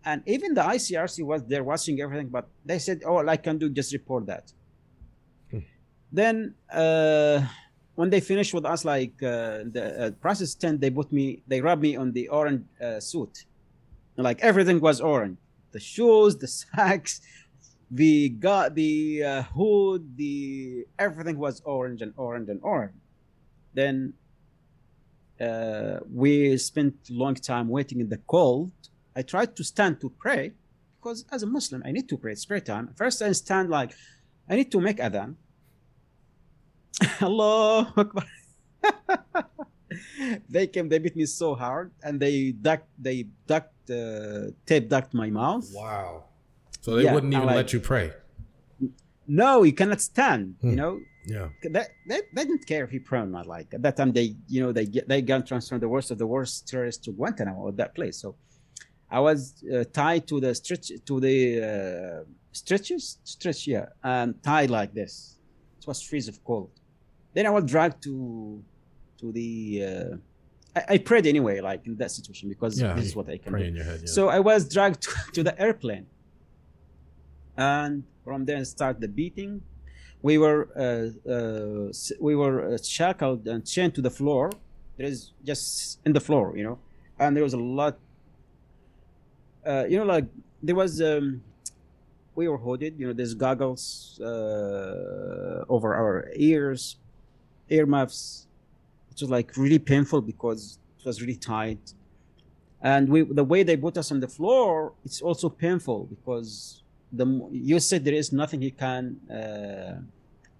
And even the icrc was there watching everything but they said oh all i can do just report that. Then uh, when they finished with us, like uh, the uh, process tent, they put me, they rubbed me on the orange uh, suit, like everything was orange, the shoes, the sacks, the got the uh, hood, the everything was orange and orange and orange. Then uh, we spent a long time waiting in the cold. I tried to stand to pray because as a Muslim, I need to pray. It's prayer time. First, I stand like I need to make adhan Allah Akbar. they came, they beat me so hard, and they ducked, they ducked, uh, tape ducked my mouth.
Wow. So they yeah, wouldn't even like, let you pray.
No, you cannot stand. Hmm. You know.
Yeah.
They, they, they didn't care if you pray or not. Like at that time, they you know they get they got transferred the worst of the worst terrorists to Guantanamo or that place. So I was uh, tied to the stretch to the uh, stretches stretch yeah and tied like this. It was freeze of cold. Then I was dragged to to the. Uh, I, I, prayed anyway, like in that situation, because yeah, this is what I can do. Head, yeah. So I was dragged to, to, the airplane, and from there start the beating. We were uh, uh, we were uh, shackled and chained to the floor. There is just in the floor, you know, and there was a lot. You know, like there was. Um, we were hooded. You know, there's goggles over our ears earmuffs. It was like really painful because it was really tight. And we, the way they put us on the floor, it's also painful because the you said there is nothing you can uh,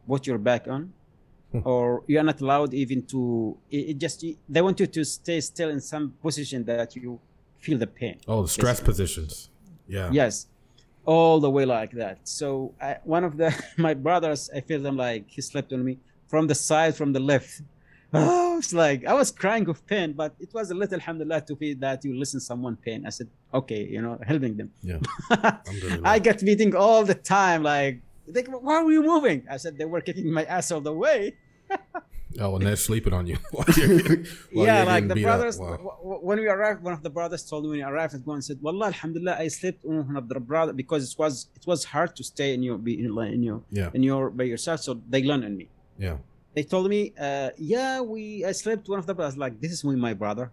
put your back on, hmm. or you are not allowed even to. It, it, just they want you to stay still in some position that you feel the pain.
Oh, the stress basically. positions. Yeah.
Yes, all the way like that. So I, one of the my brothers, I feel them like he slept on me from the side, from the left. Oh, it's like I was crying of pain, but it was a little, alhamdulillah, to feel that you listen someone pain. I said, okay, you know, helping them.
Yeah.
I get meeting all the time, like, they, why are you moving? I said, they were kicking my ass all the way.
oh, and they're sleeping on you.
while yeah, like the brothers. Wow. when we arrived, one of the brothers told me when he arrived at one said, "Wallah, alhamdulillah, I slept on one of the brother because it was it was hard to stay in your be in, in your
yeah.
in your by yourself, so they learned on me."
Yeah.
They told me, uh, yeah, we I slept one of the brothers. Like, this is with my brother.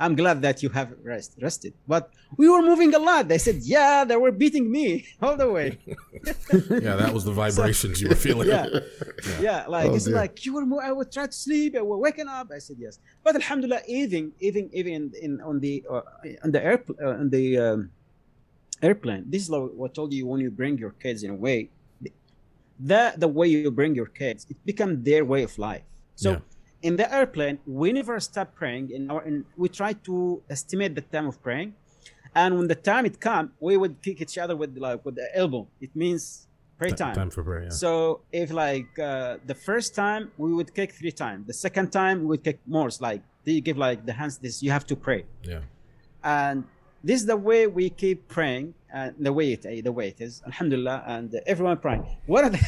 I'm glad that you have rest, rested. But we were moving a lot. They said, yeah, they were beating me all the way.
yeah, that was the vibrations so, you were feeling.
Yeah, yeah, yeah like oh, it's dear. like you were. More, I would try to sleep. I was waking up. I said yes. But Alhamdulillah, even even even in, in on the uh, on the air uh, on the um, airplane. This is like what I told you when you bring your kids in a way that the way you bring your kids it become their way of life so yeah. In the airplane we never stop praying in our in, we try to estimate the time of praying. And when the time it come we would kick each other with like with the elbow. It means pray time.
time for prayer yeah.
so if like uh, the first time we would kick three times. The second time we would kick more. It's like they give like the hands this you have to pray.
Yeah.
And this is the way we keep praying and the way it the way it is. Alhamdulillah and everyone praying. What are the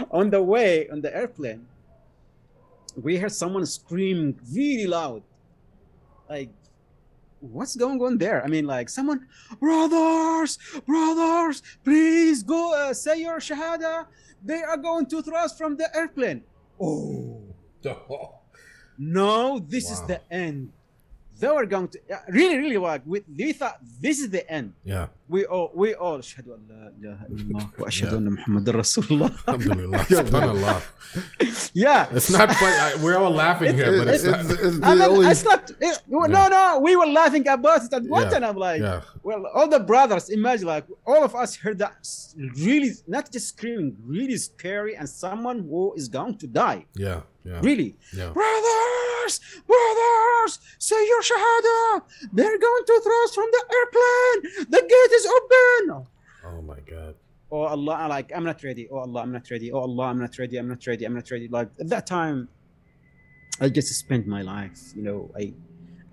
on the way on the airplane we heard someone scream really loud. Like what's going on there? I mean like someone brothers brothers please go uh, say your shahada. They are going to throw us from the airplane. Oh. No this wow. is the end they were going to really really like we, they thought this is the end
yeah
we all we all اشهد ان لا اله الا الله واشهد ان محمد رسول الله
Subhanallah.
yeah
it's not funny we're all laughing here but it's,
it's, it's, it's I, only... I slept it, no no we were laughing about it at one yeah. time I'm like yeah. well all the brothers imagine like all of us heard that really not just screaming really scary and someone who is going to die
yeah yeah
really
yeah
brothers brothers say your shahada they're going to throw us from the airplane the gate is open
oh my god
oh Allah, I like I'm not ready. Oh Allah, I'm not ready. Oh Allah, I'm not ready. I'm not ready. I'm not ready. Like at that time, I just spent my life. You know, I,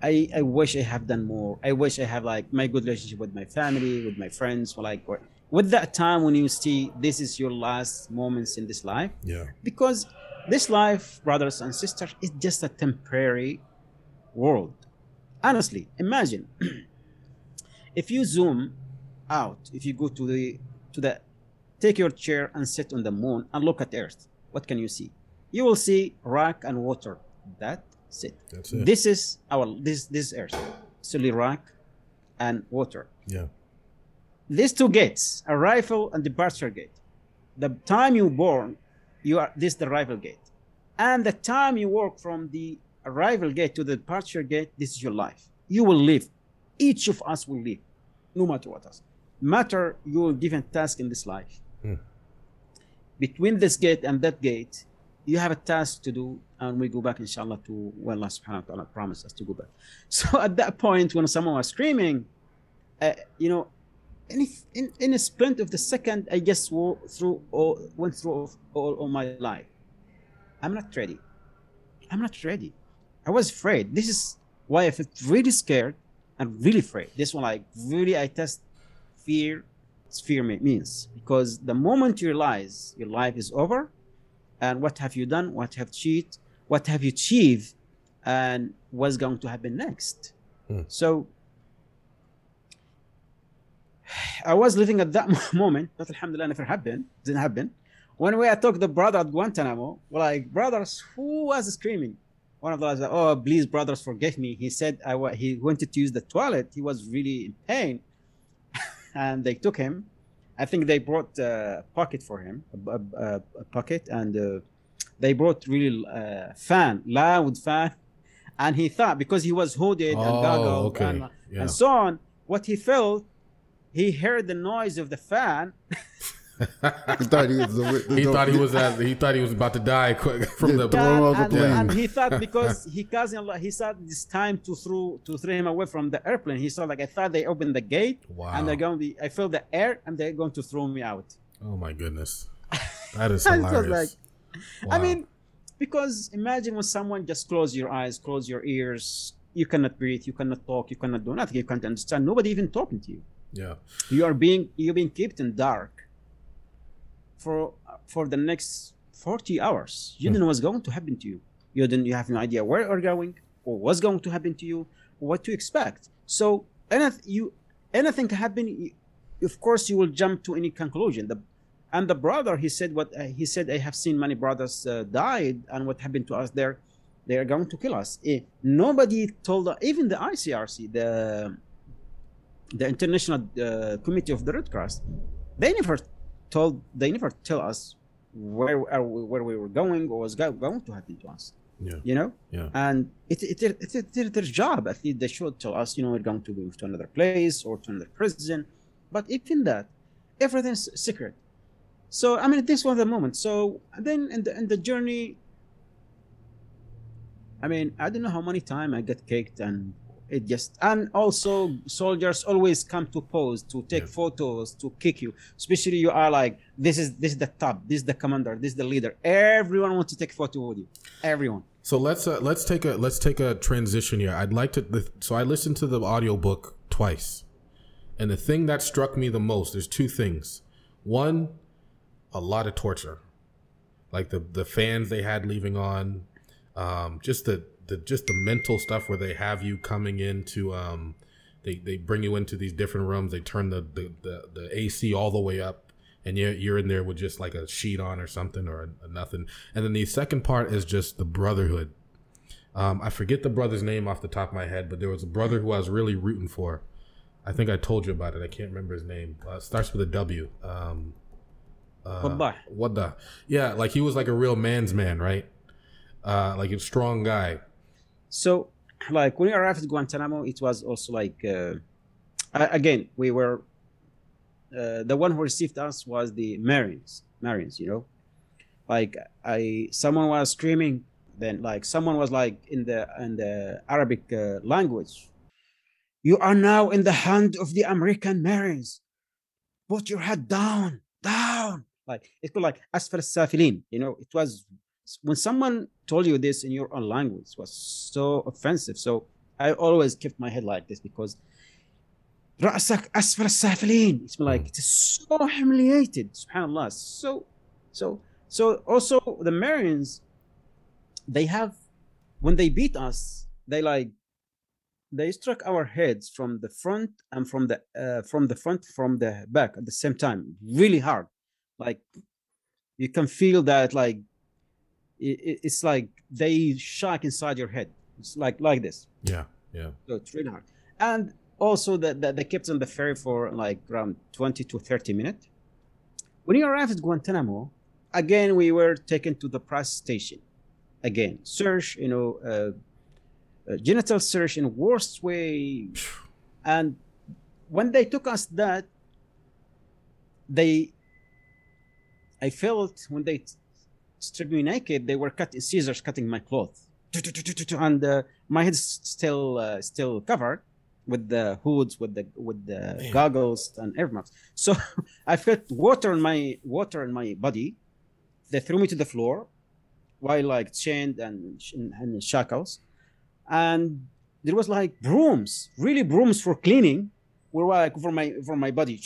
I, I wish I have done more. I wish I have like my good relationship with my family, with my friends. Like with that time when you see this is your last moments in this life.
Yeah.
Because this life, brothers and sisters, is just a temporary world. Honestly, imagine if you zoom out, if you go to the to the take your chair and sit on the moon and look at Earth, what can you see? You will see rock and water. That's it. That's it. This is our this this Earth. Solely rock and water.
Yeah.
These two gates, arrival and departure gate. The time you born, you are this the arrival gate. And the time you walk from the arrival gate to the departure gate, this is your life. You will live. Each of us will live, no matter what else. Matter you will given task in this life. Hmm. Between this gate and that gate, you have a task to do, and we go back, inshallah, to when Allah subhanahu wa ta'ala promised us to go back. So at that point, when someone was screaming, uh, you know, in, in, in a sprint of the second, I just walked through all, went through all, all, all my life. I'm not ready. I'm not ready. I was afraid. This is why I felt really scared and really afraid. This one, like, really, I test fear. Fear means because the moment you realize your life is over, and what have you done? What have cheat? What have you achieved? And what's going to happen next? Hmm. So I was living at that moment, but Alhamdulillah never happened. Didn't happen. When we talked the brother at Guantanamo, like, brothers, who was screaming? One of the those, oh, please, brothers, forgive me. He said I he wanted to use the toilet. He was really in pain. and they took him. I think they brought a pocket for him, a, a, a pocket, and uh, they brought really uh, fan, loud fan. And he thought because he was hooded oh, and goggled okay. and, yeah. and so on, what he felt he heard the noise of the fan.
he thought he was. The, the, he thought he was. As, he thought he was about to die from yeah, the
yeah, and, the and, he thought because he cousin, he thought it's time to throw to throw him away from the airplane. He saw like I thought they opened the gate wow. and they're going. To, I feel the air and they're going to throw me out.
Oh my goodness, that is hilarious. like,
wow. I mean, because imagine when someone just close your eyes, close your ears, you cannot breathe, you cannot talk, you cannot do nothing, you can't understand. Nobody even talking to you.
Yeah.
You are being you're being kept in dark for for the next 40 hours. You hmm. don't know what's going to happen to you. You didn't you have no idea where you're going or what's going to happen to you, what to expect. So anything you anything can happen, of course you will jump to any conclusion. The and the brother he said what uh, he said I have seen many brothers uh, died and what happened to us there they are going to kill us. Eh, nobody told even the ICRC the the International uh, Committee of the Red Cross, they never told, they never tell us where are we, where we were going or was going to happen to us.
Yeah.
You know.
Yeah.
And it, it, it, it, it's their job. I think they should tell us, you know, we're going to move to another place or to another prison. But even that, everything's secret. So I mean, this was the moment. So then in the in the journey, I mean, I don't know how many times I get kicked and it just and also soldiers always come to pose to take yeah. photos to kick you. Especially you are like this is this is the top this is the commander this is the leader. Everyone wants to take photo with you. Everyone.
So let's uh, let's take a let's take a transition here. I'd like to so i listened to the audiobook twice. And the thing that struck me the most there's two things. One a lot of torture. Like the the fans they had leaving on um just the the just the mental stuff where they have you coming into um they, they bring you into these different rooms. They turn the, the, the, the ac all the way up and you're, you're in there with just like a sheet on or something or a, a nothing. And then the second part is just the brotherhood. Um, i forget the brother's name off the top of my head but there was a brother who i was really rooting for. I think i told you about it. I can't remember his name. Uh, starts with a w. Um, uh, Wadda. Yeah, like he was like a real man's man, right? Uh, like a strong guy.
So, like when we arrived at Guantanamo, it was also like, uh, again, we were uh, the one who received us was the Marines. Marines, you know, like I someone was screaming, then like someone was like in the in the Arabic uh, language, you are now in the hand of the American Marines. Put your head down. down. Like it's called like asfar safilin. You know, it was when someone told you this in your own language it was so offensive. So I always kept my head like this because رأسك أسفل السافلين. It's like it's so humiliated. Subhanallah. So so so also the Marians, they have when they beat us, they like they struck our heads from the front and from the uh, from the front from the back at the same time, really hard. Like you can feel that like it, it's like they shock inside your head. It's like like this.
Yeah, yeah.
So it's really hard. And also that the, they kept on the ferry for like around 20 to 30 minutes. When you arrived at Guantanamo, again we were taken to the press station. Again, search, you know, uh, uh, genital search in worst way. And when they took us that, they, I felt when they stripped me naked, they were cutting scissors, cutting my clothes, and uh, my head's still uh, still covered with the hoods, with the with the Man. goggles and earmuffs. So I felt water in my water in my body. They threw me to the floor, while like chained and and shackles, and there was like brooms, really brooms for cleaning, were like for my for my body.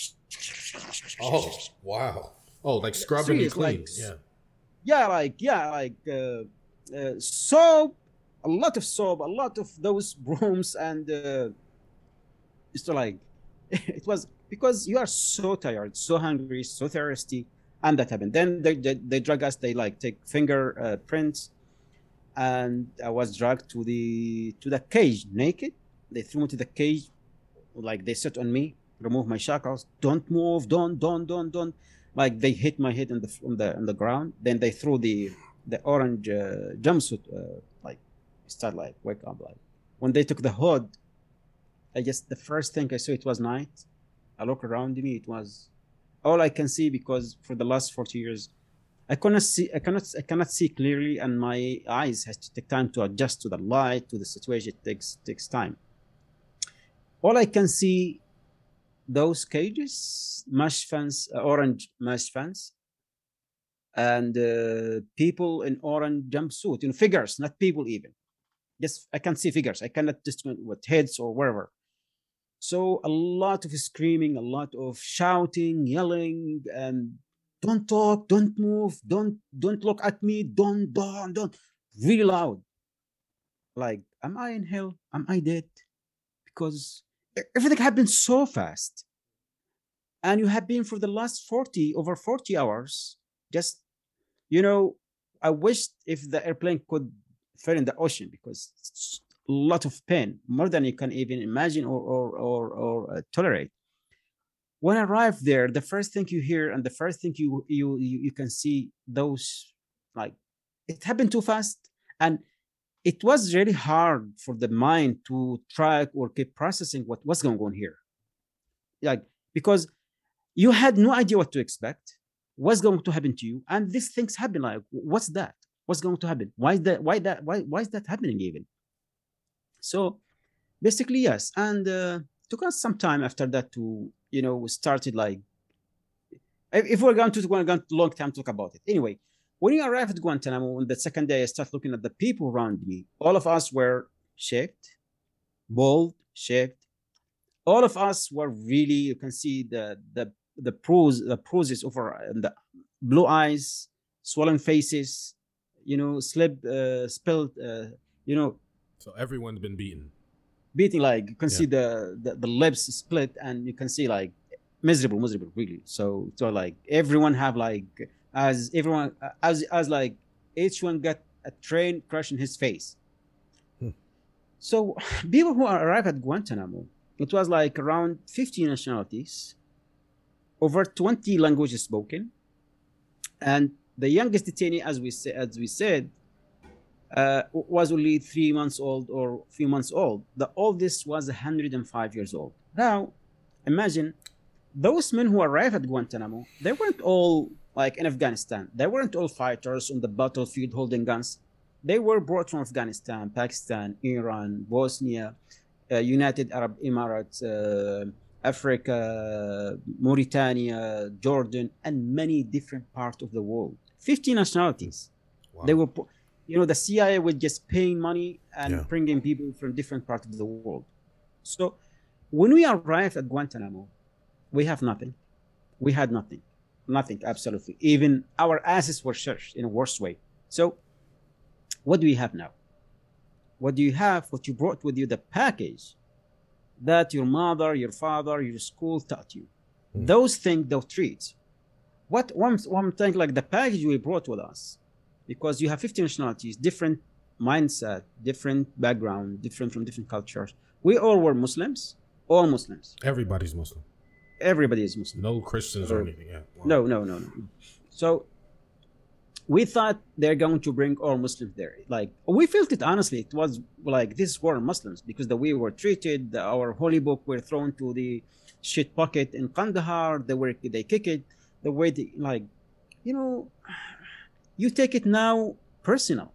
Oh wow! Oh, like scrubbing and clean. Like, yeah.
Yeah, like yeah, like uh, uh, soap, a lot of soap, a lot of those brooms, and uh, it's like it was because you are so tired, so hungry, so thirsty, and that happened. Then they they, they drag us. They like take finger uh, prints, and I was dragged to the to the cage naked. They threw me to the cage, like they sit on me, remove my shackles. Don't move. Don't don't don't don't. Like they hit my head on the on the on the ground. Then they threw the the orange uh, jumpsuit. Uh, like start like wake up like when they took the hood I just the first thing I saw it was night. I look around me, it was all I can see because for the last 40 years I cannot see I cannot I cannot see clearly and my eyes has to take time to adjust to the light, to the situation. It takes takes time. All I can see those cages, mesh fence, uh, orange mesh fence, and uh, people in orange jumpsuit, you know, figures, not people even. Yes, I can see figures. I cannot distinguish what heads or wherever. So a lot of screaming, a lot of shouting, yelling, and don't talk, don't move, don't don't look at me, don't don't don't, really loud. Like, am I in hell? Am I dead? Because everything happened so fast, and you have been for the last forty over forty hours. Just, you know, I wish if the airplane could fell in the ocean because a lot of pain, more than you can even imagine or or or, or uh, tolerate. When I arrived there, the first thing you hear and the first thing you you you, you can see those like it happened too fast and it was really hard for the mind to track or keep processing what was going on here like because you had no idea what to expect what's going to happen to you and these things happen like what's that what's going to happen why is that why that why, why is that happening even so basically, yes. And uh, took us some time after that to, you know, started like, if we're going to, we're going to long time talk about it. Anyway, when you arrive at Guantanamo, on the second day, I start looking at the people around me. All of us were shaved, bald, shaved. All of us were really, you can see the the the pros the bruises over the blue eyes, swollen faces, you know, slip, uh, spilled, uh, you know,
so everyone's been beaten.
Beating like you can yeah. see the, the, the lips split and you can see like miserable, miserable really. So so like everyone have like as everyone as as like each one got a train crushing his face. Hmm. So people who arrived at Guantanamo, it was like around 50 nationalities, over 20 languages spoken, and the youngest detainee, as we say, as we said, uh, was only three months old or few months old. The oldest was 105 years old. Now, imagine those men who arrived at Guantanamo, they weren't all like in Afghanistan. They weren't all fighters on the battlefield holding guns. They were brought from Afghanistan, Pakistan, Iran, Bosnia, uh, United Arab Emirates, uh, Africa, Mauritania, Jordan, and many different parts of the world. 50 nationalities. Wow. They were, you know, the CIA was just paying money and yeah. bringing people from different parts of the world. So when we arrived at Guantanamo, we have nothing. We had nothing. Nothing, absolutely. Even our asses were searched in a worse way. So what do we have now? What do you have? What you brought with you, the package that your mother, your father, your school taught you. Mm. Those things, those treats. What one, one thing like the package we brought with us, because you have 50 nationalities, different mindset, different background, different from different cultures. We all were Muslims, all Muslims.
Everybody's Muslim.
Everybody is Muslim.
No Christians or, or anything. Yeah.
Wow. No, no, no, no. So we thought they're going to bring all Muslims there. Like we felt it honestly. It was like this were Muslims because the way we were treated, our holy book were thrown to the shit pocket in Kandahar. The way they kick it, the way they like, you know, you take it now personal.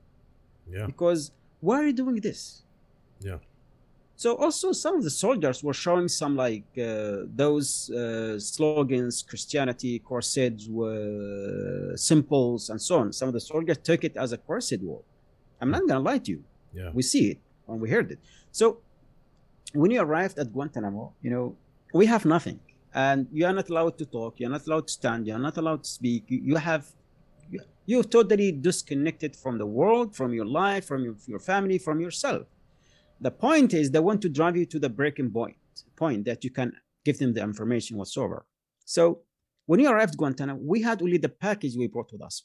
Yeah.
Because why are you doing this?
Yeah.
So also some of the soldiers were showing some like uh, those uh, slogans, Christianity, crusades, uh, symbols, and so on. Some of the soldiers took it as a crusade war. I'm not gonna lie to you.
Yeah.
We see it when we heard it. So when you arrived at Guantanamo, you know we have nothing, and you are not allowed to talk. You are not allowed to stand. You are not allowed to speak. You, you have you're totally disconnected from the world, from your life, from your, your family, from yourself the point is they want to drive you to the breaking point, point that you can give them the information whatsoever. So when you arrived Guantanamo, we had only the package we brought with us.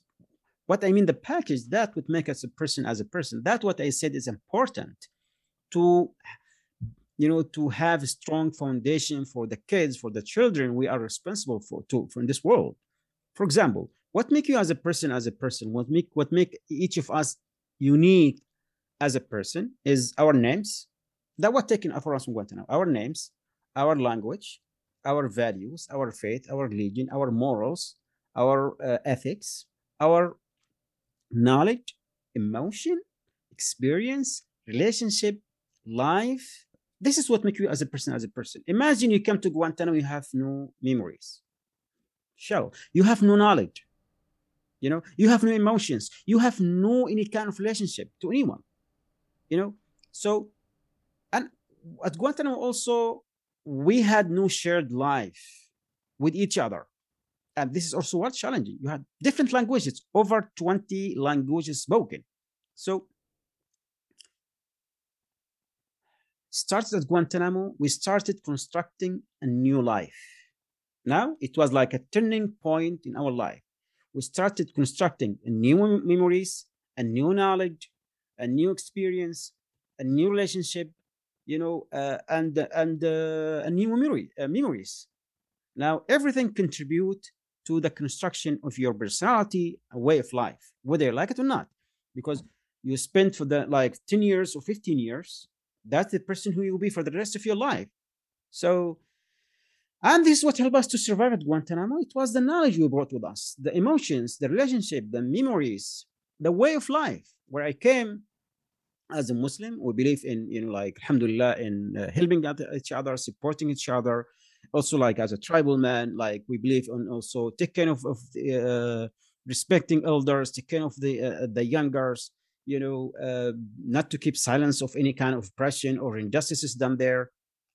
What I mean, the package that would make us a person as a person. That's what I said is important to, you know, to have a strong foundation for the kids, for the children we are responsible for to from this world. For example, what make you as a person as a person? What make what make each of us unique as a person is our names that were taken from Guantanamo. Our names, our language, our values, our faith, our religion, our morals, our uh, ethics, our knowledge, emotion, experience, relationship, life. This is what makes you as a person, as a person. Imagine you come to Guantanamo, you have no memories. Shell, you have no knowledge. You know, you have no emotions. You have no any kind of relationship to anyone you know? So and at guantanamo also we had no shared life with each other. And this is also what challenging. You had different languages over 20 languages spoken. So started at guantanamo we started constructing a new life. Now it was like a turning point in our life. We started constructing new memories and new knowledge a new experience, a new relationship, you know, uh, and and uh, a new memory uh, memories. Now everything contribute to the construction of your personality, a way of life, whether you like it or not, because you spent for the like 10 years or 15 years, that's the person who you will be for the rest of your life. So, and this is what helped us to survive at Guantanamo. It was the knowledge we brought with us, the emotions, the relationship, the memories, the way of life. Where I came, as a Muslim, we believe in, you know, like, alhamdulillah, in uh, helping each other, supporting each other. Also, like, as a tribal man, like, we believe in also taking of, of the, uh, respecting elders, taking care of the uh, the youngers, you know, uh, not to keep silence of any kind of oppression or injustices done there.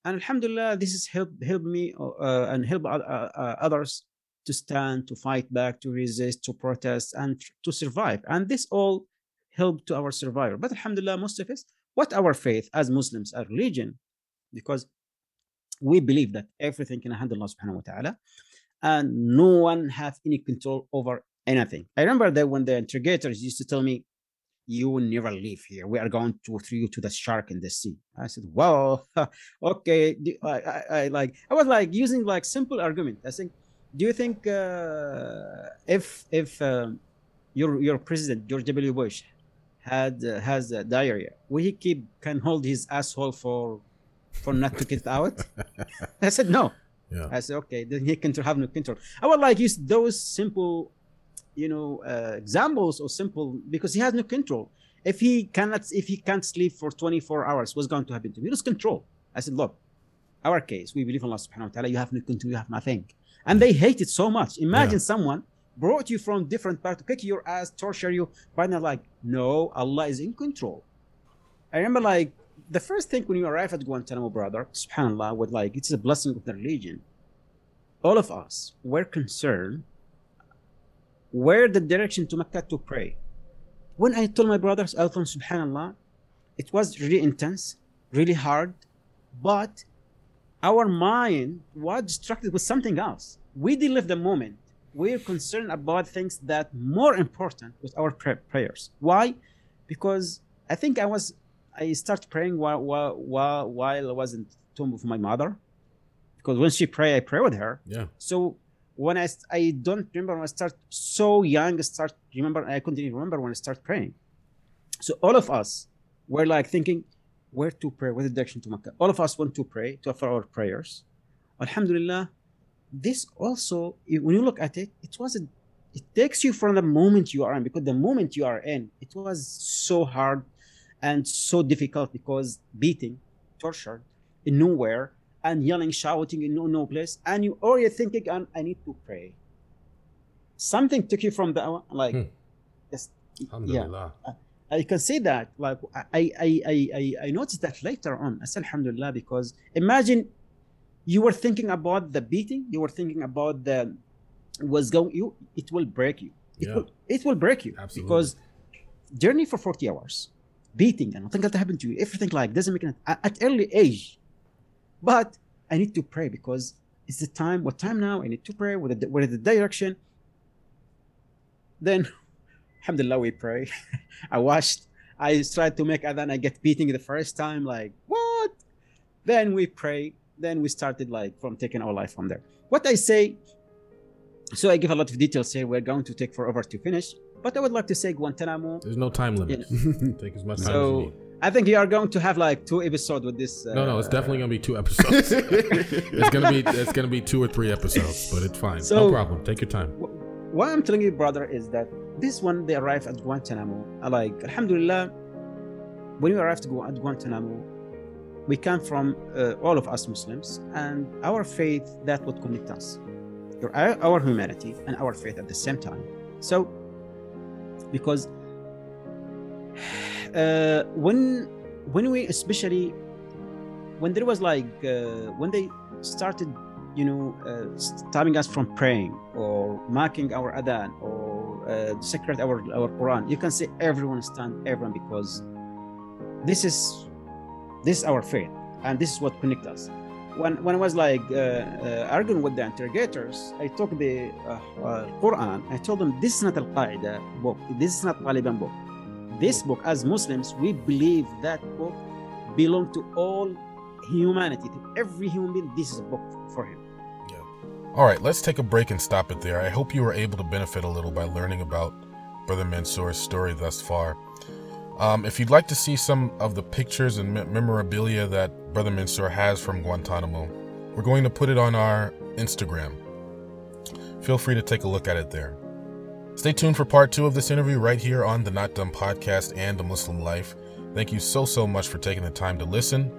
And alhamdulillah, this has helped, helped me uh, and help uh, others to stand, to fight back, to resist, to protest, and to survive. And this all help to our survival. But alhamdulillah, most of us, what our faith as Muslims, our religion, because we believe that everything can handle Allah subhanahu wa ta'ala, and no one have any control over anything. I remember that when the interrogators used to tell me, you will never leave here. We are going to throw you to the shark in the sea. I said, well, okay. I, I, I, like, I was like using like simple argument. I think, do you think uh, if if um, your your president George W. Bush had uh, has uh, diarrhea. Will he keep can hold his asshole for for not to get out? I said no.
Yeah.
I said okay. Then he can have no control. I would like use those simple, you know, uh, examples or simple because he has no control. If he cannot, if he can't sleep for 24 hours, what's going to happen to him? He lose control. I said, look, our case, we believe in Allah subhanahu wa ta'ala, you have no control, you have nothing. And they hate it so much. Imagine yeah. someone brought you from different parts to kick your ass, torture you, but they're like, no, Allah is in control. I remember like the first thing when you arrive at Guantanamo, brother, subhanAllah, with like, it's a blessing of the religion. All of us were concerned where the direction to Mecca to pray. When I told my brothers, told subhanAllah, it was really intense, really hard, but our mind was distracted with something else. We didn't live the moment. We're concerned about things that more important with our prayers. Why? Because I think I was I started praying while while while, while I was in the tomb of my mother. Because when she pray, I pray with her.
Yeah.
So when I I don't remember when I start so young, I start remember I couldn't even remember when I start praying. So all of us were like thinking, where to pray, what direction to Makkah. All of us want to pray, to offer our prayers. Alhamdulillah, this also, when you look at it, it was a, it takes you from the moment you are in, because the moment you are in, it was so hard and so difficult because beating, tortured, in nowhere, and yelling, shouting in no, no place, and you or you're thinking, I need to pray. Something took you from the like, hmm.
just, yeah. Uh,
I can say that. Like I, I, I, I, I noticed that later on. I said Alhamdulillah because imagine you were thinking about the beating, you were thinking about the was going you it will break you. It yeah. will it will break you Absolutely. because journey for 40 hours, beating and nothing that happened to you, everything like doesn't make it at, at early age. But I need to pray because it's the time. What time now? I need to pray. What the, what is the direction? Then Alhamdulillah, we pray. I watched, I tried to make adhan, I get beating the first time, like, what? Then we pray. Then we started like from taking our life from there. What I say, so I give a lot of details here. We're going to take forever to finish. But I would like to say Guantanamo.
There's no time limit. You know. take as much time so, as you need.
I think you are going to have like two episodes with this.
Uh, no, no, it's definitely gonna be two episodes. it's gonna be it's gonna be two or three episodes, but it's fine. So, no problem. Take your time.
What I'm telling you, brother, is that this one they arrived at Guantanamo. Like, Alhamdulillah, when we arrived at Guantanamo, we come from uh, all of us Muslims, and our faith that would connect us, our, our humanity and our faith at the same time. So, because uh, when when we especially when there was like uh, when they started you know, uh, stopping us from praying or marking our adhan or uh, secret our, our Quran. You can see everyone stand, everyone, because this is this is our faith and this is what connects us. When, when I was like uh, uh arguing with the interrogators, I took the uh, uh, Quran. I told them this is not Al Qaeda book. This is not Taliban book. This book, as Muslims, we believe that book belongs to all humanity, to every human being. This is a book for him.
All right, let's take a break and stop it there. I hope you were able to benefit a little by learning about Brother Mansoor's story thus far. Um, if you'd like to see some of the pictures and memorabilia that Brother Mansoor has from Guantanamo, we're going to put it on our Instagram. Feel free to take a look at it there. Stay tuned for part two of this interview right here on the Not Dumb podcast and the Muslim Life. Thank you so, so much for taking the time to listen.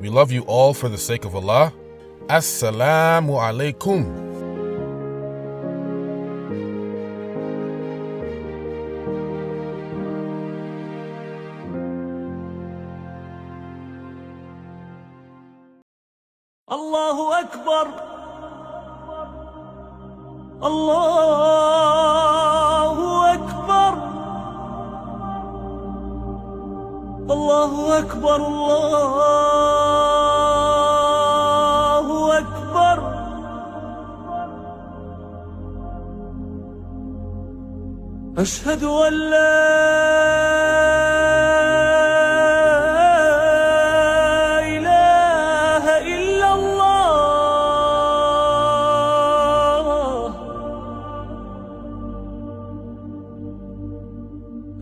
We love you all for the sake of Allah. Assalamu alaikum.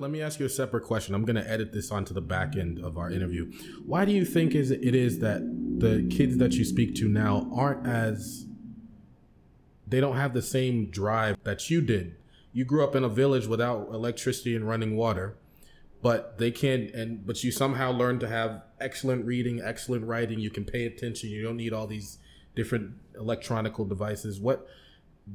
Let me ask you a separate question. I'm going to edit this onto the back end of our interview. Why do you think is it is that the kids that you speak to now aren't as they don't have the same drive that you did? You grew up in a village without electricity and running water, but they can and but you somehow learn to have excellent reading, excellent writing. You can pay attention. You don't need all these different electronical devices. What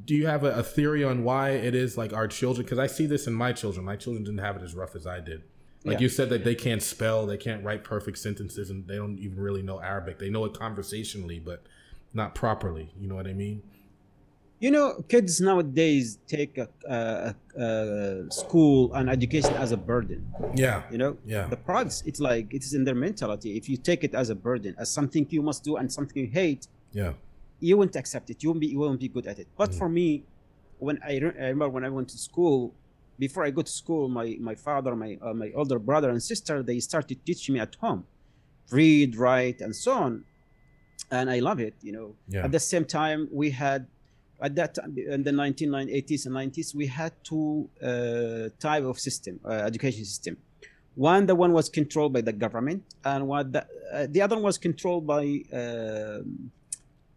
do you have a, a theory on why it is like our children? Because I see this in my children. My children didn't have it as rough as I did. Like yeah. you said that they can't spell, they can't write perfect sentences, and they don't even really know Arabic. They know it conversationally, but not properly. You know what I mean?
You know, kids nowadays take a, a, a school and education as a burden.
Yeah.
You know.
Yeah.
The products, it's like it is in their mentality. If you take it as a burden, as something you must do and something you hate.
Yeah
you won't accept it. You won't be you won't be good at it. But mm. for me, when I, re- I, remember when I went to school, before I go to school, my my father, my uh, my older brother and sister, they started teaching me at home, read, write, and so on, and I love it. You know.
Yeah.
At the same time, we had at that time in the 1980s and 90s, we had two uh, type of system, uh, education system. One, the one was controlled by the government, and what the, uh, the other one was controlled by um,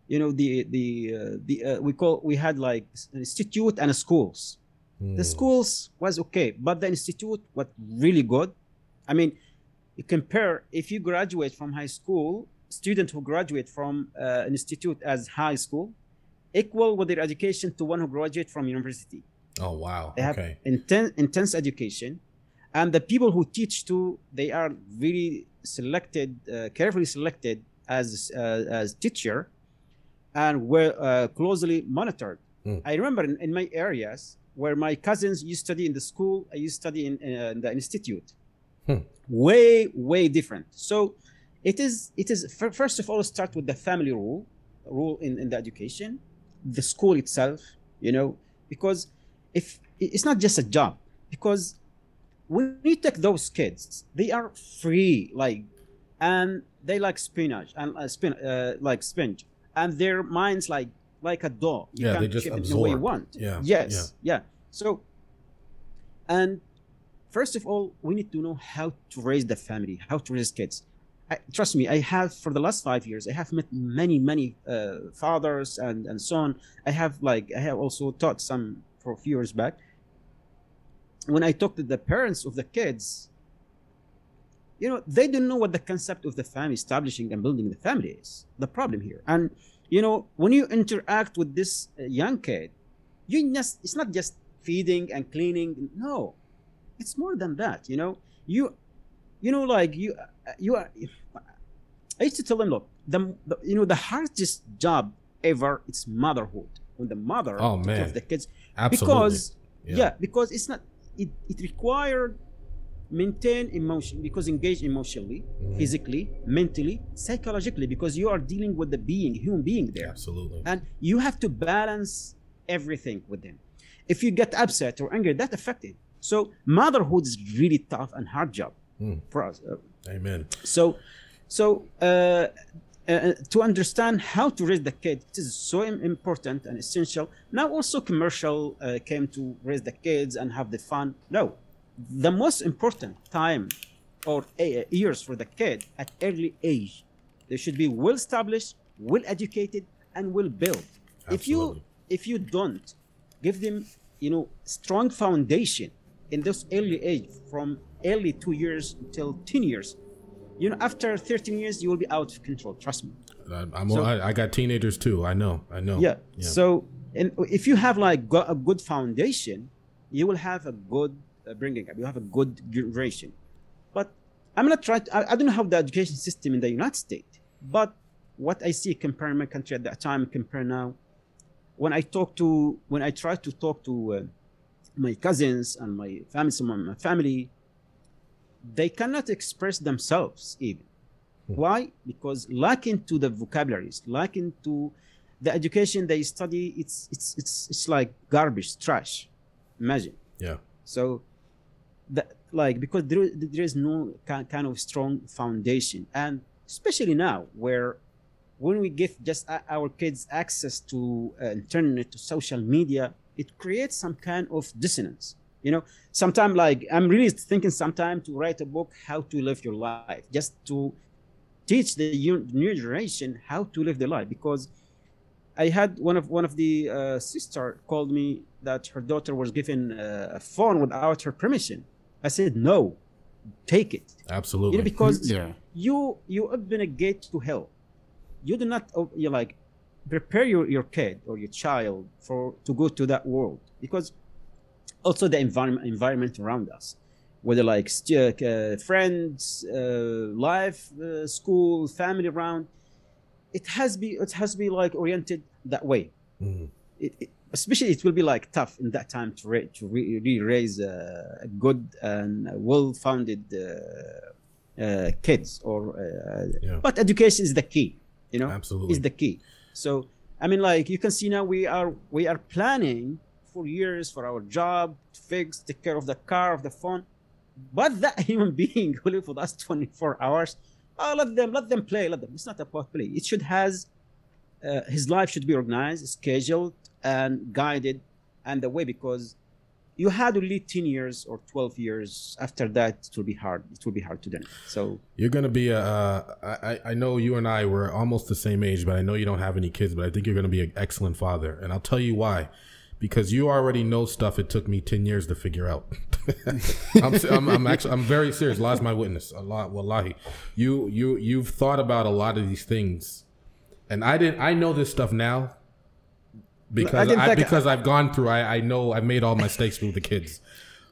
you know the the uh, the uh, we call we had like institute and schools mm. the hmm. schools was okay but the institute was really good i mean you compare if you graduate from high school student who graduate from uh, an institute as high school equal with their education to one who graduate from university
oh wow
they have intense intense education and the people who teach too they are really selected uh, carefully selected as uh, as teacher and were uh, closely monitored. Mm. I remember in, in, my areas where my cousins used to study in the school, I used to study in, in the institute. Hmm. Way, way different. So it is, it is first of all, start with the family rule, rule in, in the education, the school itself, you know, because if it's not just a job, because when you take those kids, they are free, like, and they like spinach and uh, spin, uh, like spinach and their minds like like a doll.
You yeah, they just absorb. the way you want. Yeah.
Yes. Yeah. yeah. So, and first of all, we need to know how to raise the family, how to raise kids. I, trust me, I have for the last five years, I have met many, many uh, fathers and and so on. I have like I have also taught some for a few years back. When I talk to the parents of the kids, you know they don't know what the concept of the family establishing and building the family is the problem here. And you know when you interact with this uh, young kid you just it's not just feeding and cleaning. No it's more than that you know. You you know like you uh, you are i used to tell them look the, the you know the hardest job ever it's motherhood. When the mother
oh man.
the kids.
Absolutely.
because yeah. yeah because it's not it, it required maintain emotion because engage emotionally mm-hmm. physically mentally psychologically because you are dealing with the being human being there.
Absolutely.
And you have to balance everything with them. If you get upset or angry that affects it. So motherhood is really tough and hard job mm. for us
amen.
So so uh, uh, to understand how to raise the kid it is so important and essential. Now also commercial uh, came to raise the kids and have the fun. No the most important time or years for the kid at early age they should be well established well educated and well built. Absolutely. if you if you don't give them you know strong foundation in this early age from early two years until 10 years you know after 13 years you will be out of control. Trust me.
I'm so, I, I, got teenagers too. I know. I know.
Yeah, yeah. so and if you have like a good foundation you will have a good bringing up. You have a good generation. But I'm not trying. To, I, I, don't know how the education system in the United States, but what I see comparing my country at that time, compare now. When I talk to, when I try to talk to uh, my cousins and my family, some of my family, they cannot express themselves even. Hmm. Why? Because lacking to the vocabularies, lacking to the education they study, it's it's it's it's like garbage, trash. Imagine.
Yeah.
So the like because there, there is no kind of strong foundation. And especially now where when we give just our kids access to uh, internet to social media it creates some kind of dissonance you know? Sometimes like i'm really thinking sometime to write a book how to live your life just to teach the new generation how to live their life. Because i had one of one of the uh, sister called me that her daughter was given uh, a phone without her permission i said no take it.
Absolutely.
You know, because yeah. you you open a gate to hell. You do not you like prepare your, your kid or your child for to go to that world. Because also the environment environment around us whether like uh, friends uh, life uh, school family around it has be it has to be like oriented that way. Mm-hmm. it, it, especially it will be like tough in that time to, ra- to re- raise a good and well-founded uh, uh, kids or uh, yeah. but education is the key you know?
Absolutely.
Is the key. So i mean like you can see now we are we are planning for years for our job to fix take care of the car of the phone but that human being who live with us 24 hours oh, let them let them play let them it's not about play. It should has uh, his life should be organized scheduled and guided and the way because you had to lead 10 years or 12 years after that it will be hard it will be hard to do. So
you're to be a uh, I, I know you and i were almost the same age but i know you don't have any kids but i think you're to be an excellent father. And i'll tell you why. Because you already know stuff it took me 10 years to figure out. I'm, I'm, I'm, actually i'm very serious. Allah's my witness. A Allah wallahi. You you you've thought about a lot of these things. And i didn't i know this stuff now because I, I because I, have gone through. I, I know I've made all mistakes with the kids.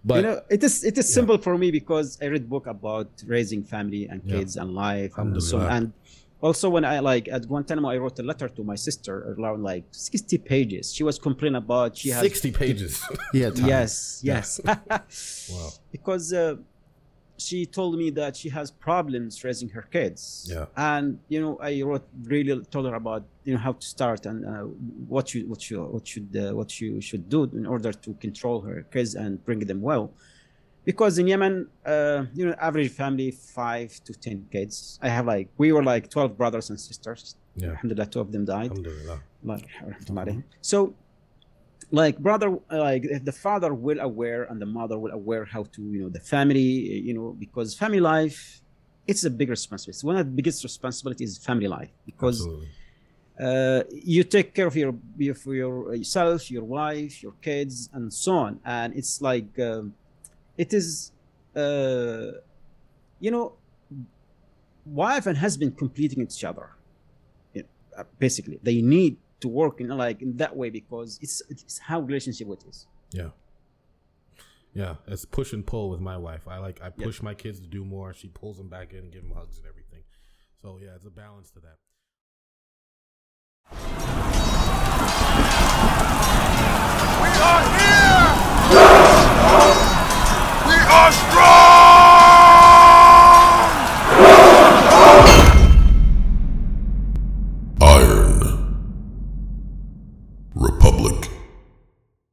But
you know, it is it is yeah. simple for me because I read book about raising family and kids yeah. and life and so and also when I like at Guantanamo I wrote a letter to my sister around like sixty pages. She was complaining about she
had sixty pages.
yeah. Yes. Yes. wow. Because. Uh, she told me that she has problems raising her kids.
Yeah.
And you know, I wrote really told her about you know how to start and uh, what you what you what should uh, what you should do in order to control her kids and bring them well. Because in Yemen, uh, you know, average family five to ten kids. I have like we were like twelve brothers and sisters.
Yeah.
Alhamdulillah, two of them died. Alhamdulillah. Like, so like brother like the father will aware and the mother will aware how to you know the family you know because family life it's a big responsibility. One of the biggest responsibilities is family life because uh, you take care of your, your yourself your wife your kids and so on. And it's like um, it is uh, you know wife and husband completing each other you know, basically. They need to work in like in that way because it's it's how relationship it is.
Yeah. Yeah, it's push and pull with my wife. I like I push my kids to do more. She pulls them back in, and give them hugs and everything. So yeah, it's a balance to that.
We are here. We are strong.